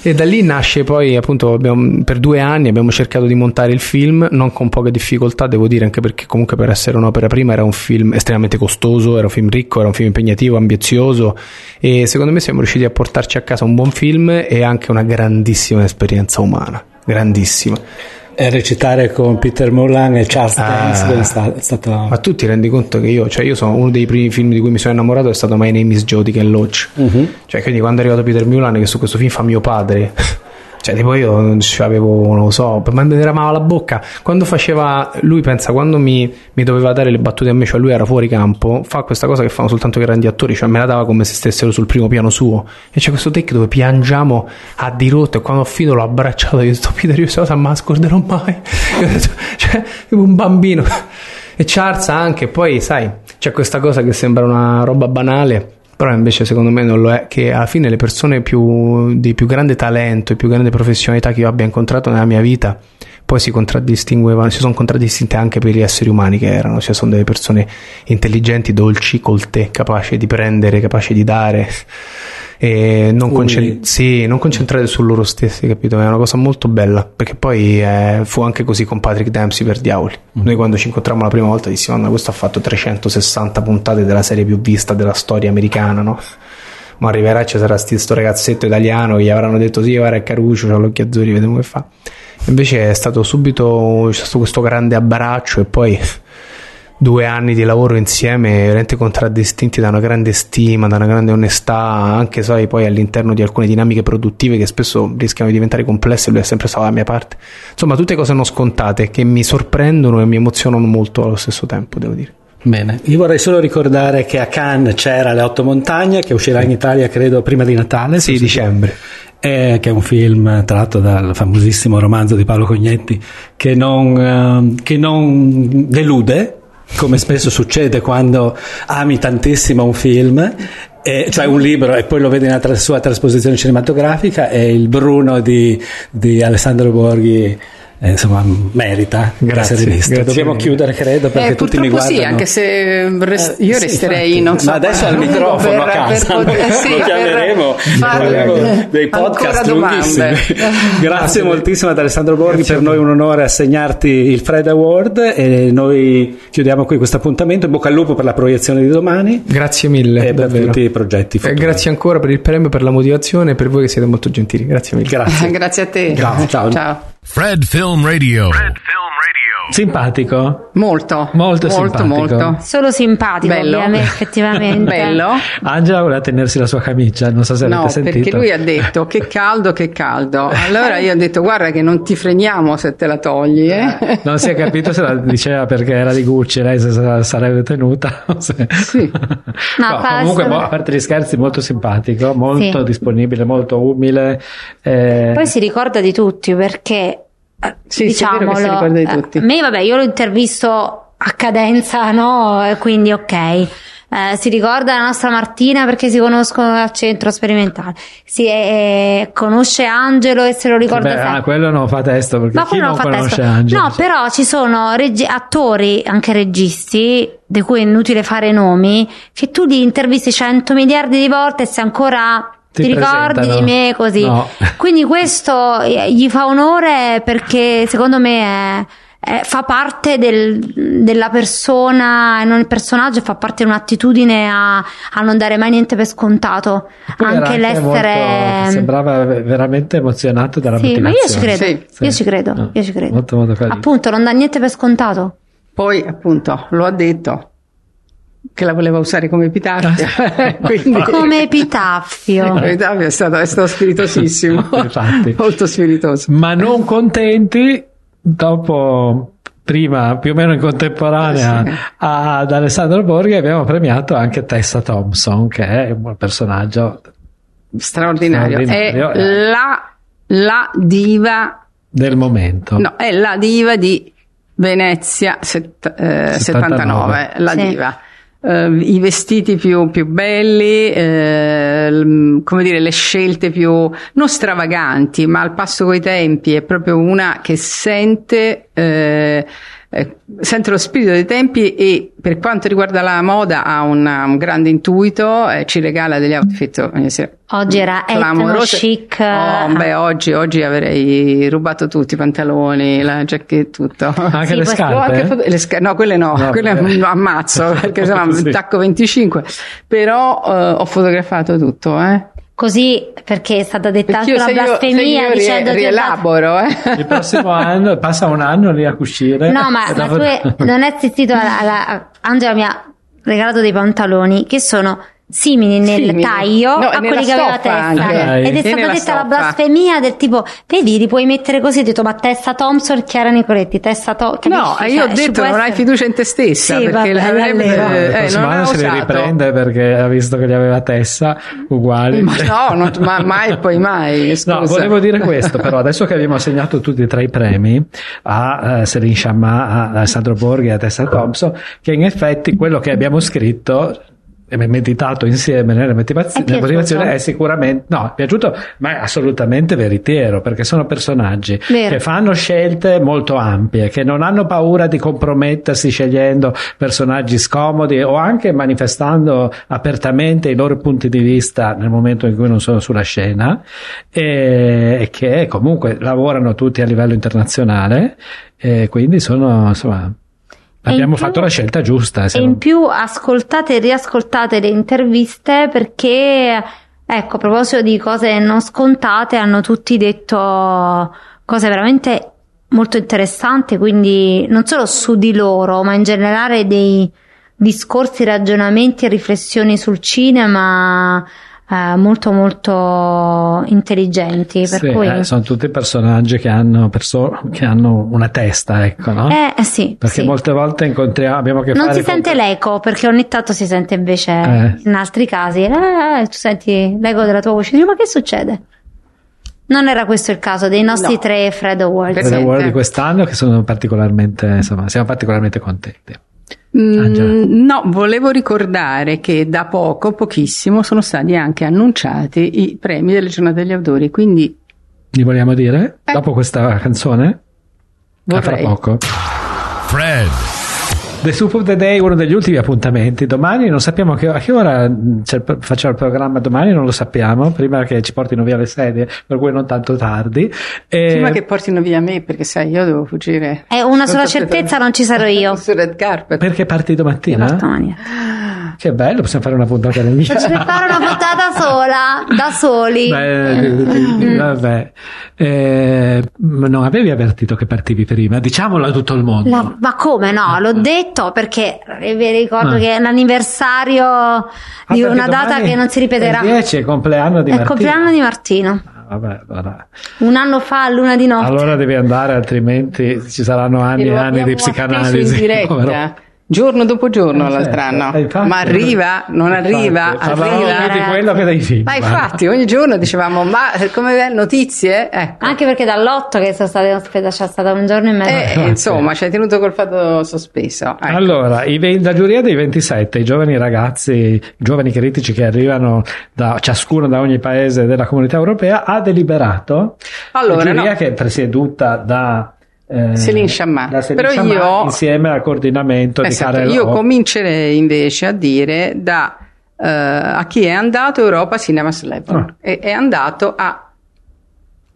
e da lì nasce poi, appunto, abbiamo, per due anni abbiamo cercato di montare il film, non con poche difficoltà, devo dire, anche perché comunque per essere un'opera prima era un film estremamente costoso, era un film ricco, era un film impegnativo, ambizioso e secondo me siamo riusciti a portarci a casa un buon film e anche una grandissima esperienza umana grandissima. E recitare con Peter Mullan e Charles Ah. Dance è stato... Ma tu ti rendi conto che io, cioè io sono uno dei primi film di cui mi sono innamorato è stato My Name is Jody Ken Loach. Mhm. Cioè, quindi quando è arrivato Peter Mullan che su questo film fa mio padre. Cioè, tipo io ci avevo, non lo so, per me mi deramava la bocca. Quando faceva, lui pensa, quando mi, mi doveva dare le battute a me, cioè lui era fuori campo, fa questa cosa che fanno soltanto i grandi attori, cioè me la dava come se stessero sul primo piano suo. E c'è questo take dove piangiamo a dirotto e quando ho finito l'ho abbracciato e ho detto, Peter, (laughs) io questa cosa non la scorderò mai. Cioè, tipo un bambino. E Charles anche, poi sai, c'è questa cosa che sembra una roba banale, però invece secondo me non lo è, che alla fine le persone più, di più grande talento e più grande professionalità che io abbia incontrato nella mia vita poi si contraddistinguevano, si sono contraddistinte anche per gli esseri umani che erano, cioè sono delle persone intelligenti, dolci, colte, capaci di prendere, capaci di dare e non, Umili. concen- sì, non concentrate su loro stessi, capito? È una cosa molto bella, perché poi eh, fu anche così con Patrick Dempsey per Diavoli. Noi quando ci incontrammo la prima volta dissimo, "Madonna, questo ha fatto 360 puntate della serie più vista della storia americana, no? Ma arriverà ci sarà sti- sto ragazzetto italiano che gli avranno detto sì, guarda è Caruccio, c'ha gli occhi azzurri, vediamo che fa. Invece è stato subito, c'è stato questo grande abbraccio e poi due anni di lavoro insieme veramente contraddistinti da una grande stima, da una grande onestà, anche sai, poi all'interno di alcune dinamiche produttive che spesso rischiano di diventare complesse, lui è sempre stato dalla mia parte. Insomma, tutte cose non scontate che mi sorprendono e mi emozionano molto allo stesso tempo, devo dire. Bene, io vorrei solo ricordare che a Cannes c'era Le Otto Montagne, che uscirà in Italia credo prima di Natale. Sì, dicembre. eh, che è un film tratto dal famosissimo romanzo di Paolo Cognetti che non, ehm, che non delude, come spesso succede quando ami tantissimo un film. eh, cioè un libro e poi lo vedi nella sua trasposizione cinematografica e il Bruno di, di Alessandro Borghi eh, insomma merita di Grazie, essere visto grazie dobbiamo mille. chiudere credo perché Eh, tutti mi guardano sì, anche se res- Eh, io sì, resterei infatti. non so ma adesso al microfono per- a casa per sì, lo per chiameremo fare faremo dei podcast lunghissimi (laughs) grazie moltissimo ad Alessandro Borghi per noi è un onore assegnarti il Fred Award e noi chiudiamo qui questo appuntamento in bocca al lupo per la proiezione di domani Grazie mille. e per davvero. tutti i progetti E futuri. grazie ancora per il premio, per la motivazione e per voi che siete molto gentili. Grazie mille. grazie (laughs) Grazie a te. Ciao, ciao. ciao. Fred Film Radio. Simpatico. Molto, Molto molto, simpatico. molto. Solo simpatico, Bello. effettivamente. Bello. Angela voleva tenersi la sua camicia, non so se No, avete sentito. perché lui ha detto che caldo, che caldo. Allora io ho detto guarda che non ti freniamo se te la togli. Eh? Non si è capito se la diceva perché era di Gucci, lei se la sarebbe tenuta. (laughs) se- Sì. No, fa- comunque, sta- mo- a parte gli scherzi, molto simpatico, molto Sì. disponibile, molto umile. eh, Poi si ricorda di tutti perché eh, Sì, sì, è vero diciamolo, che si ricorda di eh, tutti. a me vabbè io lo intervisto a cadenza (laughs) no E quindi ok Eh, si ricorda la nostra Martina perché si conoscono al centro sperimentale si eh, conosce Angelo e se lo ricorda beh, sempre ah, quello non fa testo perché ma chi non non fa conosce testo. Angelo? No, però ci sono regi- attori, anche registi, di cui è inutile fare nomi, che tu li intervisti 100 miliardi di volte e se ancora Ti ti, ricordi di me così. No. Quindi questo eh, gli fa onore perché secondo me è- è- fa parte del- della persona, e non il personaggio, fa parte di un'attitudine a, a non dare mai niente per scontato. Poi era anche l'essere... molto- sembrava veramente emozionato dalla Sì, ma io ci motivazione. credo, Sì. io ci credo, No, io ci credo. Molto, molto carino. Appunto, non dà niente per scontato. Poi appunto lo ha detto che la voleva usare come epitaffio. (laughs) Quindi Come epitaffio. (laughs) Epitaffio è stato, è stato spiritosissimo. (laughs) Infatti. Molto spiritoso. Ma non contenti, dopo prima più o meno in contemporanea Eh sì. ad Alessandro Borghi abbiamo premiato anche Tessa Thompson che è un personaggio Straordinario. Straordinario, È eh. la, la diva, del momento. no, è la diva di Venezia set- eh, 79, 79. la Sì. diva. Eh, i vestiti più, più belli, eh, come dire, le scelte più non stravaganti, ma al passo coi tempi. È proprio una che sente. Eh, eh, sente lo spirito dei tempi e per quanto riguarda la moda ha una- un grande intuito, eh, ci regala degli outfit eh, sì, Oggi era etno clamorosi. chic. Oh, beh, oggi, oggi avrei rubato tutti i pantaloni, la giacchetta, tutto. Anche Sì, le scarpe? anche foto- le sca- no, quelle no, No, quelle no, ammazzo perché (laughs) insomma Sì. tacco 25. Però eh, ho fotografato tutto, eh. Così perché è stata detta anche io una io, blasfemia io rie- dicendo che rielaboro, eh. Il prossimo anno passa un anno lì a cucire. No, ma, ma tu è- non è assistito alla, alla- Angela mi ha regalato dei pantaloni che sono simili nel Simili. taglio No, a quelli che aveva testa anche. Dai. ed è E stata detta la blasfemia del tipo vedi li puoi mettere così ho detto ma testa Thompson Chiara Nicoletti testa Thompson No, e io ho detto non hai fiducia in te stessa Sì, perché vabbè, l'avrebbe allora. Il eh, prossimo non ha anno se li riprende perché ha visto che gli aveva testa uguali. Ma no, non- ma mai e poi mai. Scusa. No, volevo dire questo, però adesso che abbiamo assegnato tutti e tre i premi a eh, Celine Sciamma, a Alessandro Borghi e a Tessa Thompson, che in effetti quello che abbiamo scritto meditato insieme nelle motivaz- È sicuramente no, è piaciuto ma è assolutamente veritiero perché sono personaggi Vero. che fanno scelte molto ampie che non hanno paura di compromettersi scegliendo personaggi scomodi o anche manifestando apertamente i loro punti di vista nel momento in cui non sono sulla scena e, che comunque lavorano tutti a livello internazionale e quindi sono insomma in abbiamo più- fatto la scelta giusta e non- in più ascoltate e riascoltate le interviste perché ecco a proposito di cose non scontate hanno tutti detto cose veramente molto interessanti quindi non solo su di loro ma in generale dei discorsi ragionamenti e riflessioni sul cinema eh, molto molto intelligenti per Sì, cui eh, sono tutti personaggi che hanno, perso- che hanno una testa, ecco, no? eh, eh, sì, Perché sì. molte volte incontriamo, abbiamo che Non fare si con- sente l'eco perché ogni tanto si sente invece Eh. in altri casi. tu senti l'eco della tua voce, dici, ma che succede? Non era questo il caso dei nostri No. tre Fred Awards. per Presente. Award di quest'anno che sono particolarmente, insomma, siamo particolarmente contenti. Mm, no, volevo ricordare che da poco, pochissimo, sono stati anche annunciati i premi delle giornate degli autori, quindi Li vogliamo dire? Eh. Dopo questa canzone? A fra vorrei. poco. Fred. The Soup of the Day, uno degli ultimi appuntamenti. Domani non sappiamo a che, a che ora il- facciamo il programma, domani non lo sappiamo, prima che ci portino via le sedie, per cui non tanto tardi. E- Prima che portino via me, perché sai, io devo fuggire. È una sola certezza, non ci sarò io. (laughs) Su red carpet. Perché parti domattina? Domani. Che bello, possiamo fare una puntata (laughs) in Ci fare una puntata sola, da soli. Beh, vabbè. Eh, ma non avevi avvertito che partivi prima? Diciamolo a tutto il mondo. La- ma come no? L'ho detto perché vi ricordo Ah. che è l'anniversario Ah, di una data che non si ripeterà. È il 10 è compleanno di È il Martino. compleanno di Martino. Ah, Vabbè, allora. Un anno fa, a luna di notte. Allora devi andare, altrimenti ci saranno anni E anni di psicanalisi. in (laughs) diretta. Giorno dopo giorno Eh, l'altro certo, anno. eh, infatti. ma arriva, non arriva, Infatti, parlavamo arriva. più di quello che dei film. Ma infatti ogni giorno dicevamo, ma come è, notizie? Ecco. Anche perché dall'otto che sono state ospedate c'è stato un giorno e mezzo. Eh, infatti. insomma, ci hai tenuto col fatto sospeso. Ecco. Allora, la giuria dei 27, i giovani ragazzi, i giovani critici che arrivano da ciascuno da ogni paese della comunità europea, ha deliberato. Allora, la giuria no. che è presieduta da eh, da Céline Però Sciamma io- insieme al coordinamento Esatto, di Karel io O. comincerei invece a dire da eh, a chi è andato Europa Cinema Eleven Ah. e è andato a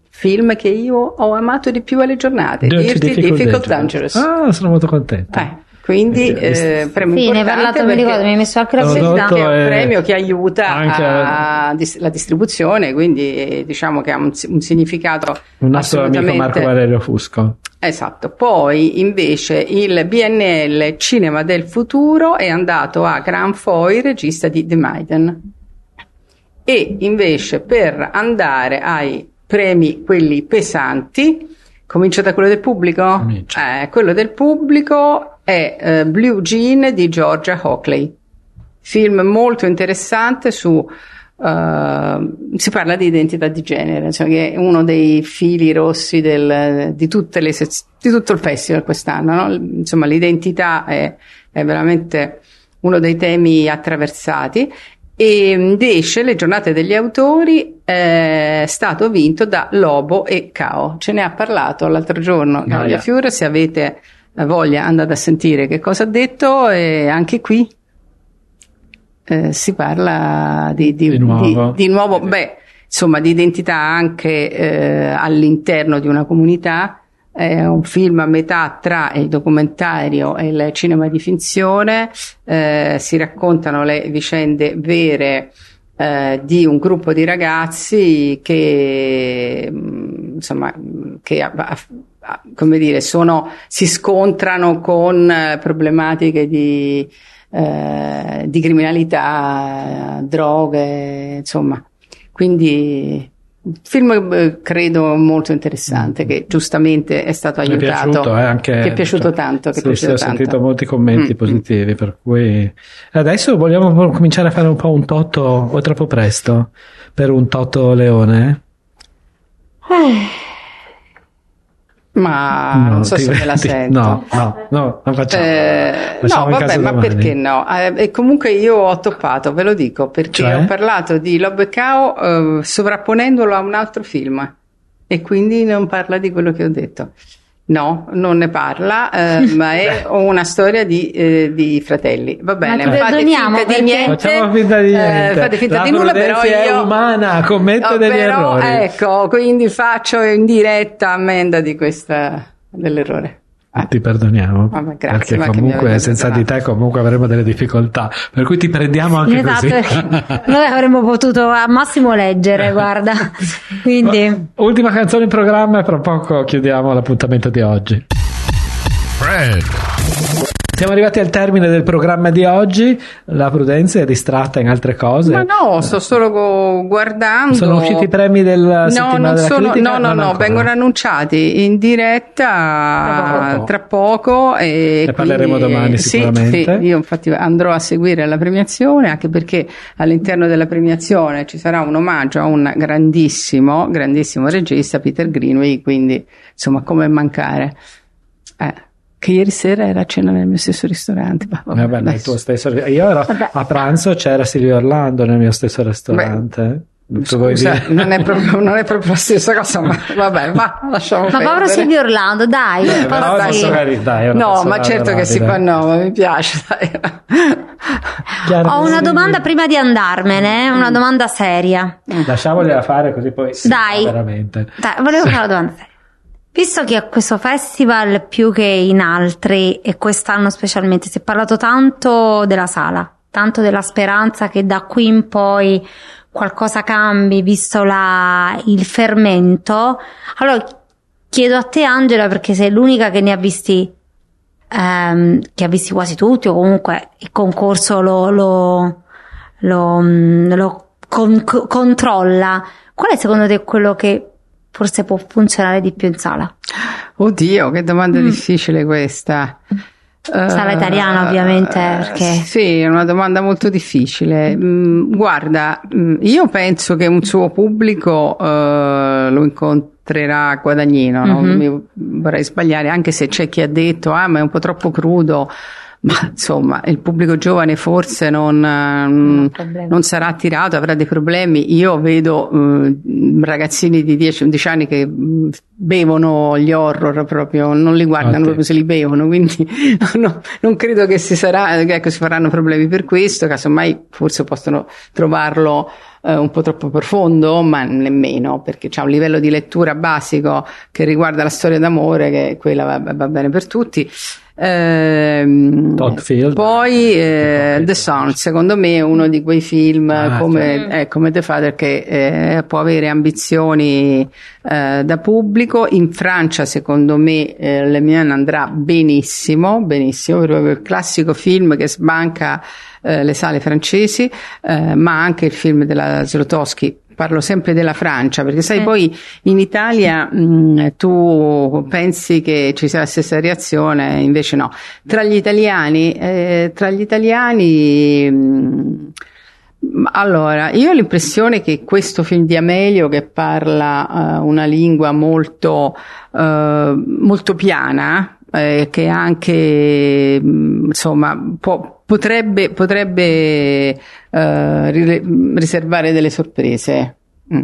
film che io ho amato di più alle giornate Dirty Dirty Difficult Difficult, Dangerous. Dangerous Ah, sono molto contento. Eh, quindi Eh, eh, premio Sì, ne hai parlato, mi ricordo, mi hai messo anche la pubblicità. che è un eh, premio che aiuta anche a, dis- la distribuzione, quindi eh, diciamo che ha un, un significato Un nostro amico Marco Valerio Fusco. Esatto, poi invece il BNL Cinema del Futuro è andato a Gran Foy, regista di The Maiden. E invece per andare ai premi, quelli pesanti, comincio da quello del pubblico? Comincia. Eh, quello del pubblico è eh, Blue Jean di Georgia Hockley. Film molto interessante su eh, si parla di identità di genere, insomma, che è uno dei fili rossi del- di, tutte le di tutto il festival quest'anno. no? Insomma, l'identità è, è veramente uno dei temi attraversati. E invece le giornate degli autori è stato vinto da Lobo e Cao. Ce ne ha parlato l'altro giorno Gaia Fiore, se avete voglia andate a sentire che cosa ha detto e anche qui eh, si parla di, di, Di nuovo. di- nuovo, beh, insomma, di identità anche eh, all'interno di una comunità. È un film a metà tra il documentario e il cinema di finzione, eh, si raccontano le vicende vere eh, di un gruppo di ragazzi che, mh, insomma, che a- a- a- come dire, sono, si scontrano con eh, problematiche di, eh, di criminalità, eh, droghe, insomma. Quindi un film eh, credo molto interessante che giustamente è stato Mi è aiutato piaciuto, eh, anche, che è piaciuto cioè, tanto che è sì, sì, piaciuto ho tanto. sentito molti commenti Mm, positivi, per cui adesso vogliamo cominciare a fare un po' un Toto, o è troppo presto per un Toto Leone? Ma No, non so se me la sento No, no, no, non facciamo. Eh, no, vabbè, ma domani. perché no? Eh, e comunque io ho toppato, ve lo dico, perché Cioè? ho parlato di Lobo e Cao eh, sovrapponendolo a un altro film e quindi non parla di quello che ho detto. No, non ne parla, eh, (laughs) ma è una storia di, eh, di fratelli. Va bene, fate perdoniamo finta di niente. Facciamo finta di eh, niente. fate finta La di nulla, però prudenza è io umana, commette Oh, degli però, errori. Ecco, quindi faccio in diretta ammenda di questa dell'errore. Ah. Ti perdoniamo Vabbè, grazie, perché comunque senza di te comunque avremo delle difficoltà per cui ti prendiamo anche Esatto, così noi avremmo potuto al massimo leggere, (laughs) guarda. Quindi ultima canzone in programma e fra poco chiudiamo l'appuntamento di oggi Fred. Siamo arrivati al termine del programma di oggi la prudenza è distratta in altre cose Ma no, sto solo guardando. sono usciti i premi della No, settimana non della sono, critica? no, no, no, ancora. vengono annunciati in diretta Tra poco. tra poco e Ne parleremo quindi- domani sì, sicuramente. sì, io infatti andrò a seguire la premiazione anche perché all'interno della premiazione ci sarà un omaggio a un grandissimo, grandissimo regista, Peter Greenway, quindi insomma come mancare. Eh, che ieri sera era a cena nel mio stesso ristorante. ma vabbè, Vabbè, nel adesso- tuo stesso io ero a pranzo c'era Silvio Orlando nel mio stesso ristorante vuoi Scusa, non è, proprio, (laughs) non è proprio la stessa cosa, ma vabbè, ma lasciamo Ma povero Silvio Orlando, dai, Eh, però sì. dai, è una No, ma certo che si fa no, ma mi piace. dai. Ho una sì. domanda prima di andarmene, eh, una domanda seria. Lasciamogliela fare così poi Dai. fa veramente. Dai, volevo fare una domanda seria. Visto che a questo festival più che in altri e quest'anno specialmente si è parlato tanto della sala, tanto della speranza che da qui in poi qualcosa cambi visto la- il fermento, allora chiedo a te Angela perché sei l'unica che ne ha visti, ehm, che ha visti quasi tutti o comunque il concorso lo, lo, lo, mm, lo con- co- controlla. Qual è secondo te quello che forse può funzionare di più in sala? Oddio, che domanda Mm. difficile questa. Sala Eh, italiana, ovviamente, perché- Sì, è una domanda molto difficile. Mm, guarda, mm, io penso che un suo pubblico eh, lo incontrerà a guadagnino, non Mhm. mi vorrei sbagliare, anche se c'è chi ha detto, ah, ma è un po' troppo crudo. Ma insomma, il pubblico giovane forse non, eh, Non problemi. non sarà attirato, avrà dei problemi. Io vedo eh, ragazzini di 10-11 anni che mh, bevono gli horror proprio, non li guardano Ottimo. proprio se li bevono, quindi (laughs) no, non credo che si sarà, che, ecco, si faranno problemi per questo, casomai forse possono trovarlo eh, un po' troppo profondo, ma nemmeno, perché c'è un livello di lettura basico che riguarda la storia d'amore, che quella va, va bene per tutti. Ehm, Todd Field. poi eh, The Sound, secondo me è uno di quei film Ah, come, eh, come The Father che eh, può avere ambizioni eh, da pubblico. In Francia, secondo me, eh, Le Mien andrà benissimo, benissimo, proprio il classico film che sbanca eh, le sale francesi, eh, ma anche il film della Zlotowski. Parlo sempre della Francia, perché sai, Sì. poi in Italia mh, tu pensi che ci sia la stessa reazione, invece no. Tra gli italiani, eh, tra gli italiani, mh, allora, io ho l'impressione che questo film di Amelio, che parla eh, una lingua molto, eh, molto piana, eh, che anche mh, insomma può, potrebbe, potrebbe eh, ri- riservare delle sorprese. Mm.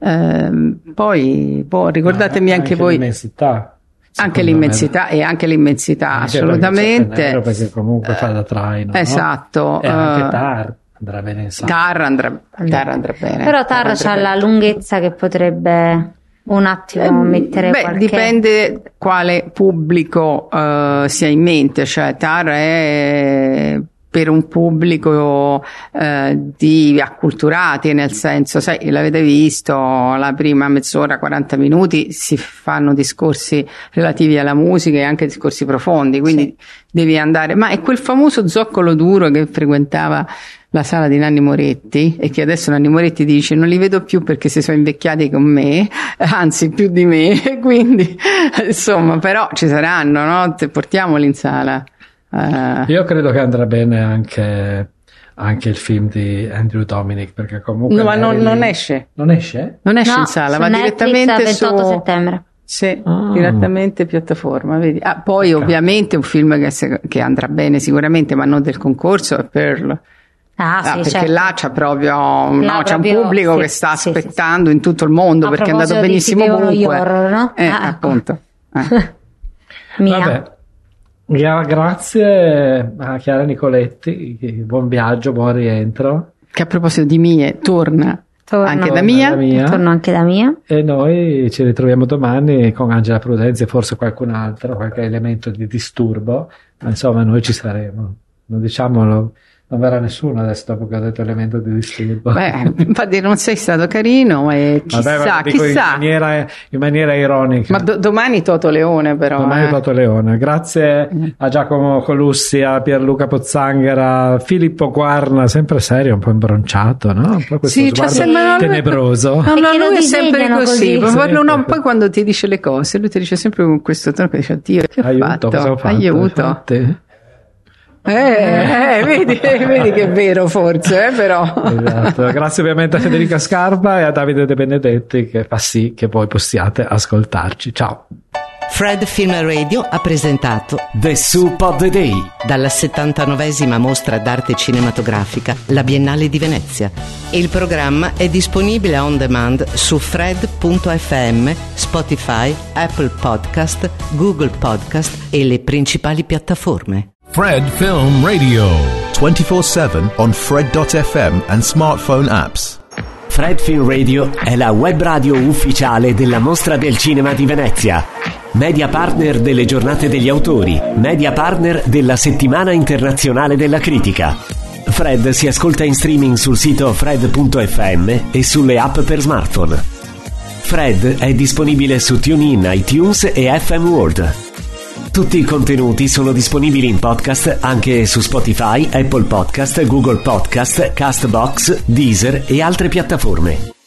Ehm, poi boh, ricordatemi Ah, anche, voi l'immensità. anche l'immensità e anche l'immensità me. Anche assolutamente Nero perché comunque fa da traino. no? esatto E anche eh, Tar andrà bene in sala. Tar andrà, Tar andrà bene Però Tar bene. la lunghezza che potrebbe un attimo Eh, mettere Beh, qualche... dipende quale pubblico eh, si ha in mente, cioè Tar è per un pubblico eh, di acculturati, nel senso, sai, l'avete visto, la prima mezz'ora, 40 minuti si fanno discorsi relativi alla musica e anche discorsi profondi, quindi devi andare, ma è quel famoso zoccolo duro che frequentava la sala di Nanni Moretti e che adesso Nanni Moretti dice non li vedo più perché si sono invecchiati con me, (laughs) anzi più di me, (laughs) quindi insomma però ci saranno, no? Te- Portiamoli in sala. Eh, Io credo che andrà bene anche, anche il film di Andrew Dominic perché comunque... no, ma non, non esce, Non esce? non esce No, in sala, va direttamente il 28 su... settembre. Sì, Ah. direttamente piattaforma, vedi. Ah, poi ovviamente un film che, se- che andrà bene sicuramente, ma non del concorso, è Pearl. Ah, Ah, sì, perché certo. là c'è proprio no, c'è un proprio- pubblico sì, che sta sì, sì, aspettando in tutto il mondo A perché è andato benissimo ovunque. horror, no? Eh, Ah, appunto. Eh. (laughs) Vabbè. Gra- grazie a Chiara Nicoletti, buon viaggio, buon rientro. Che a proposito di mie, torna, Torno. anche da mia. da mia. Torno anche da mia. E noi ci ritroviamo domani con Angela Prudenzi e forse qualcun altro, qualche elemento di disturbo. Ma insomma, noi ci saremo. Non diciamolo, non verrà nessuno adesso dopo che ho detto elemento di disturbo. Beh, infatti non sei stato carino, ma eh, chissà, Vabbè, chissà. In maniera, in maniera ironica. Ma do- domani Toto Leone però. Domani eh. Toto Leone. Grazie a Giacomo Colussi, a Pierluca Pozzanghera, a Filippo Guarna, sempre serio, un po' imbronciato, no? Un po' questo Sì, sempre- no, lui- tenebroso. No, no, lui è sempre così, così. Sì, no, sì. poi quando ti dice le cose, lui ti dice sempre con questo tono che dice Dio, che ho Aiuto, fatto? cosa ho fatto? Aiuto. Infatti. Eh, eh, vedi, vedi che è vero forse, eh, però. Esatto. Grazie ovviamente a Federica Scarpa e a Davide De Benedetti che fa sì che voi possiate ascoltarci. Ciao. Fred Film Radio ha presentato The Soup of the Day. dalla 79esima mostra d'arte cinematografica la Biennale di Venezia. Il programma è disponibile on demand su fred.fm, Spotify, Apple Podcast, Google Podcast e le principali piattaforme. Fred Film Radio. 24 7 on Fred.fm and smartphone apps. Fred Film Radio è la web radio ufficiale della Mostra del Cinema di Venezia. Media partner delle giornate degli autori, media partner della settimana internazionale della critica. Fred si ascolta in streaming sul sito fred.fm e sulle app per smartphone. Fred è disponibile su TuneIn, iTunes e FM World. Tutti i contenuti sono disponibili in podcast anche su Spotify, Apple Podcast, Google Podcast, Castbox, Deezer e altre piattaforme.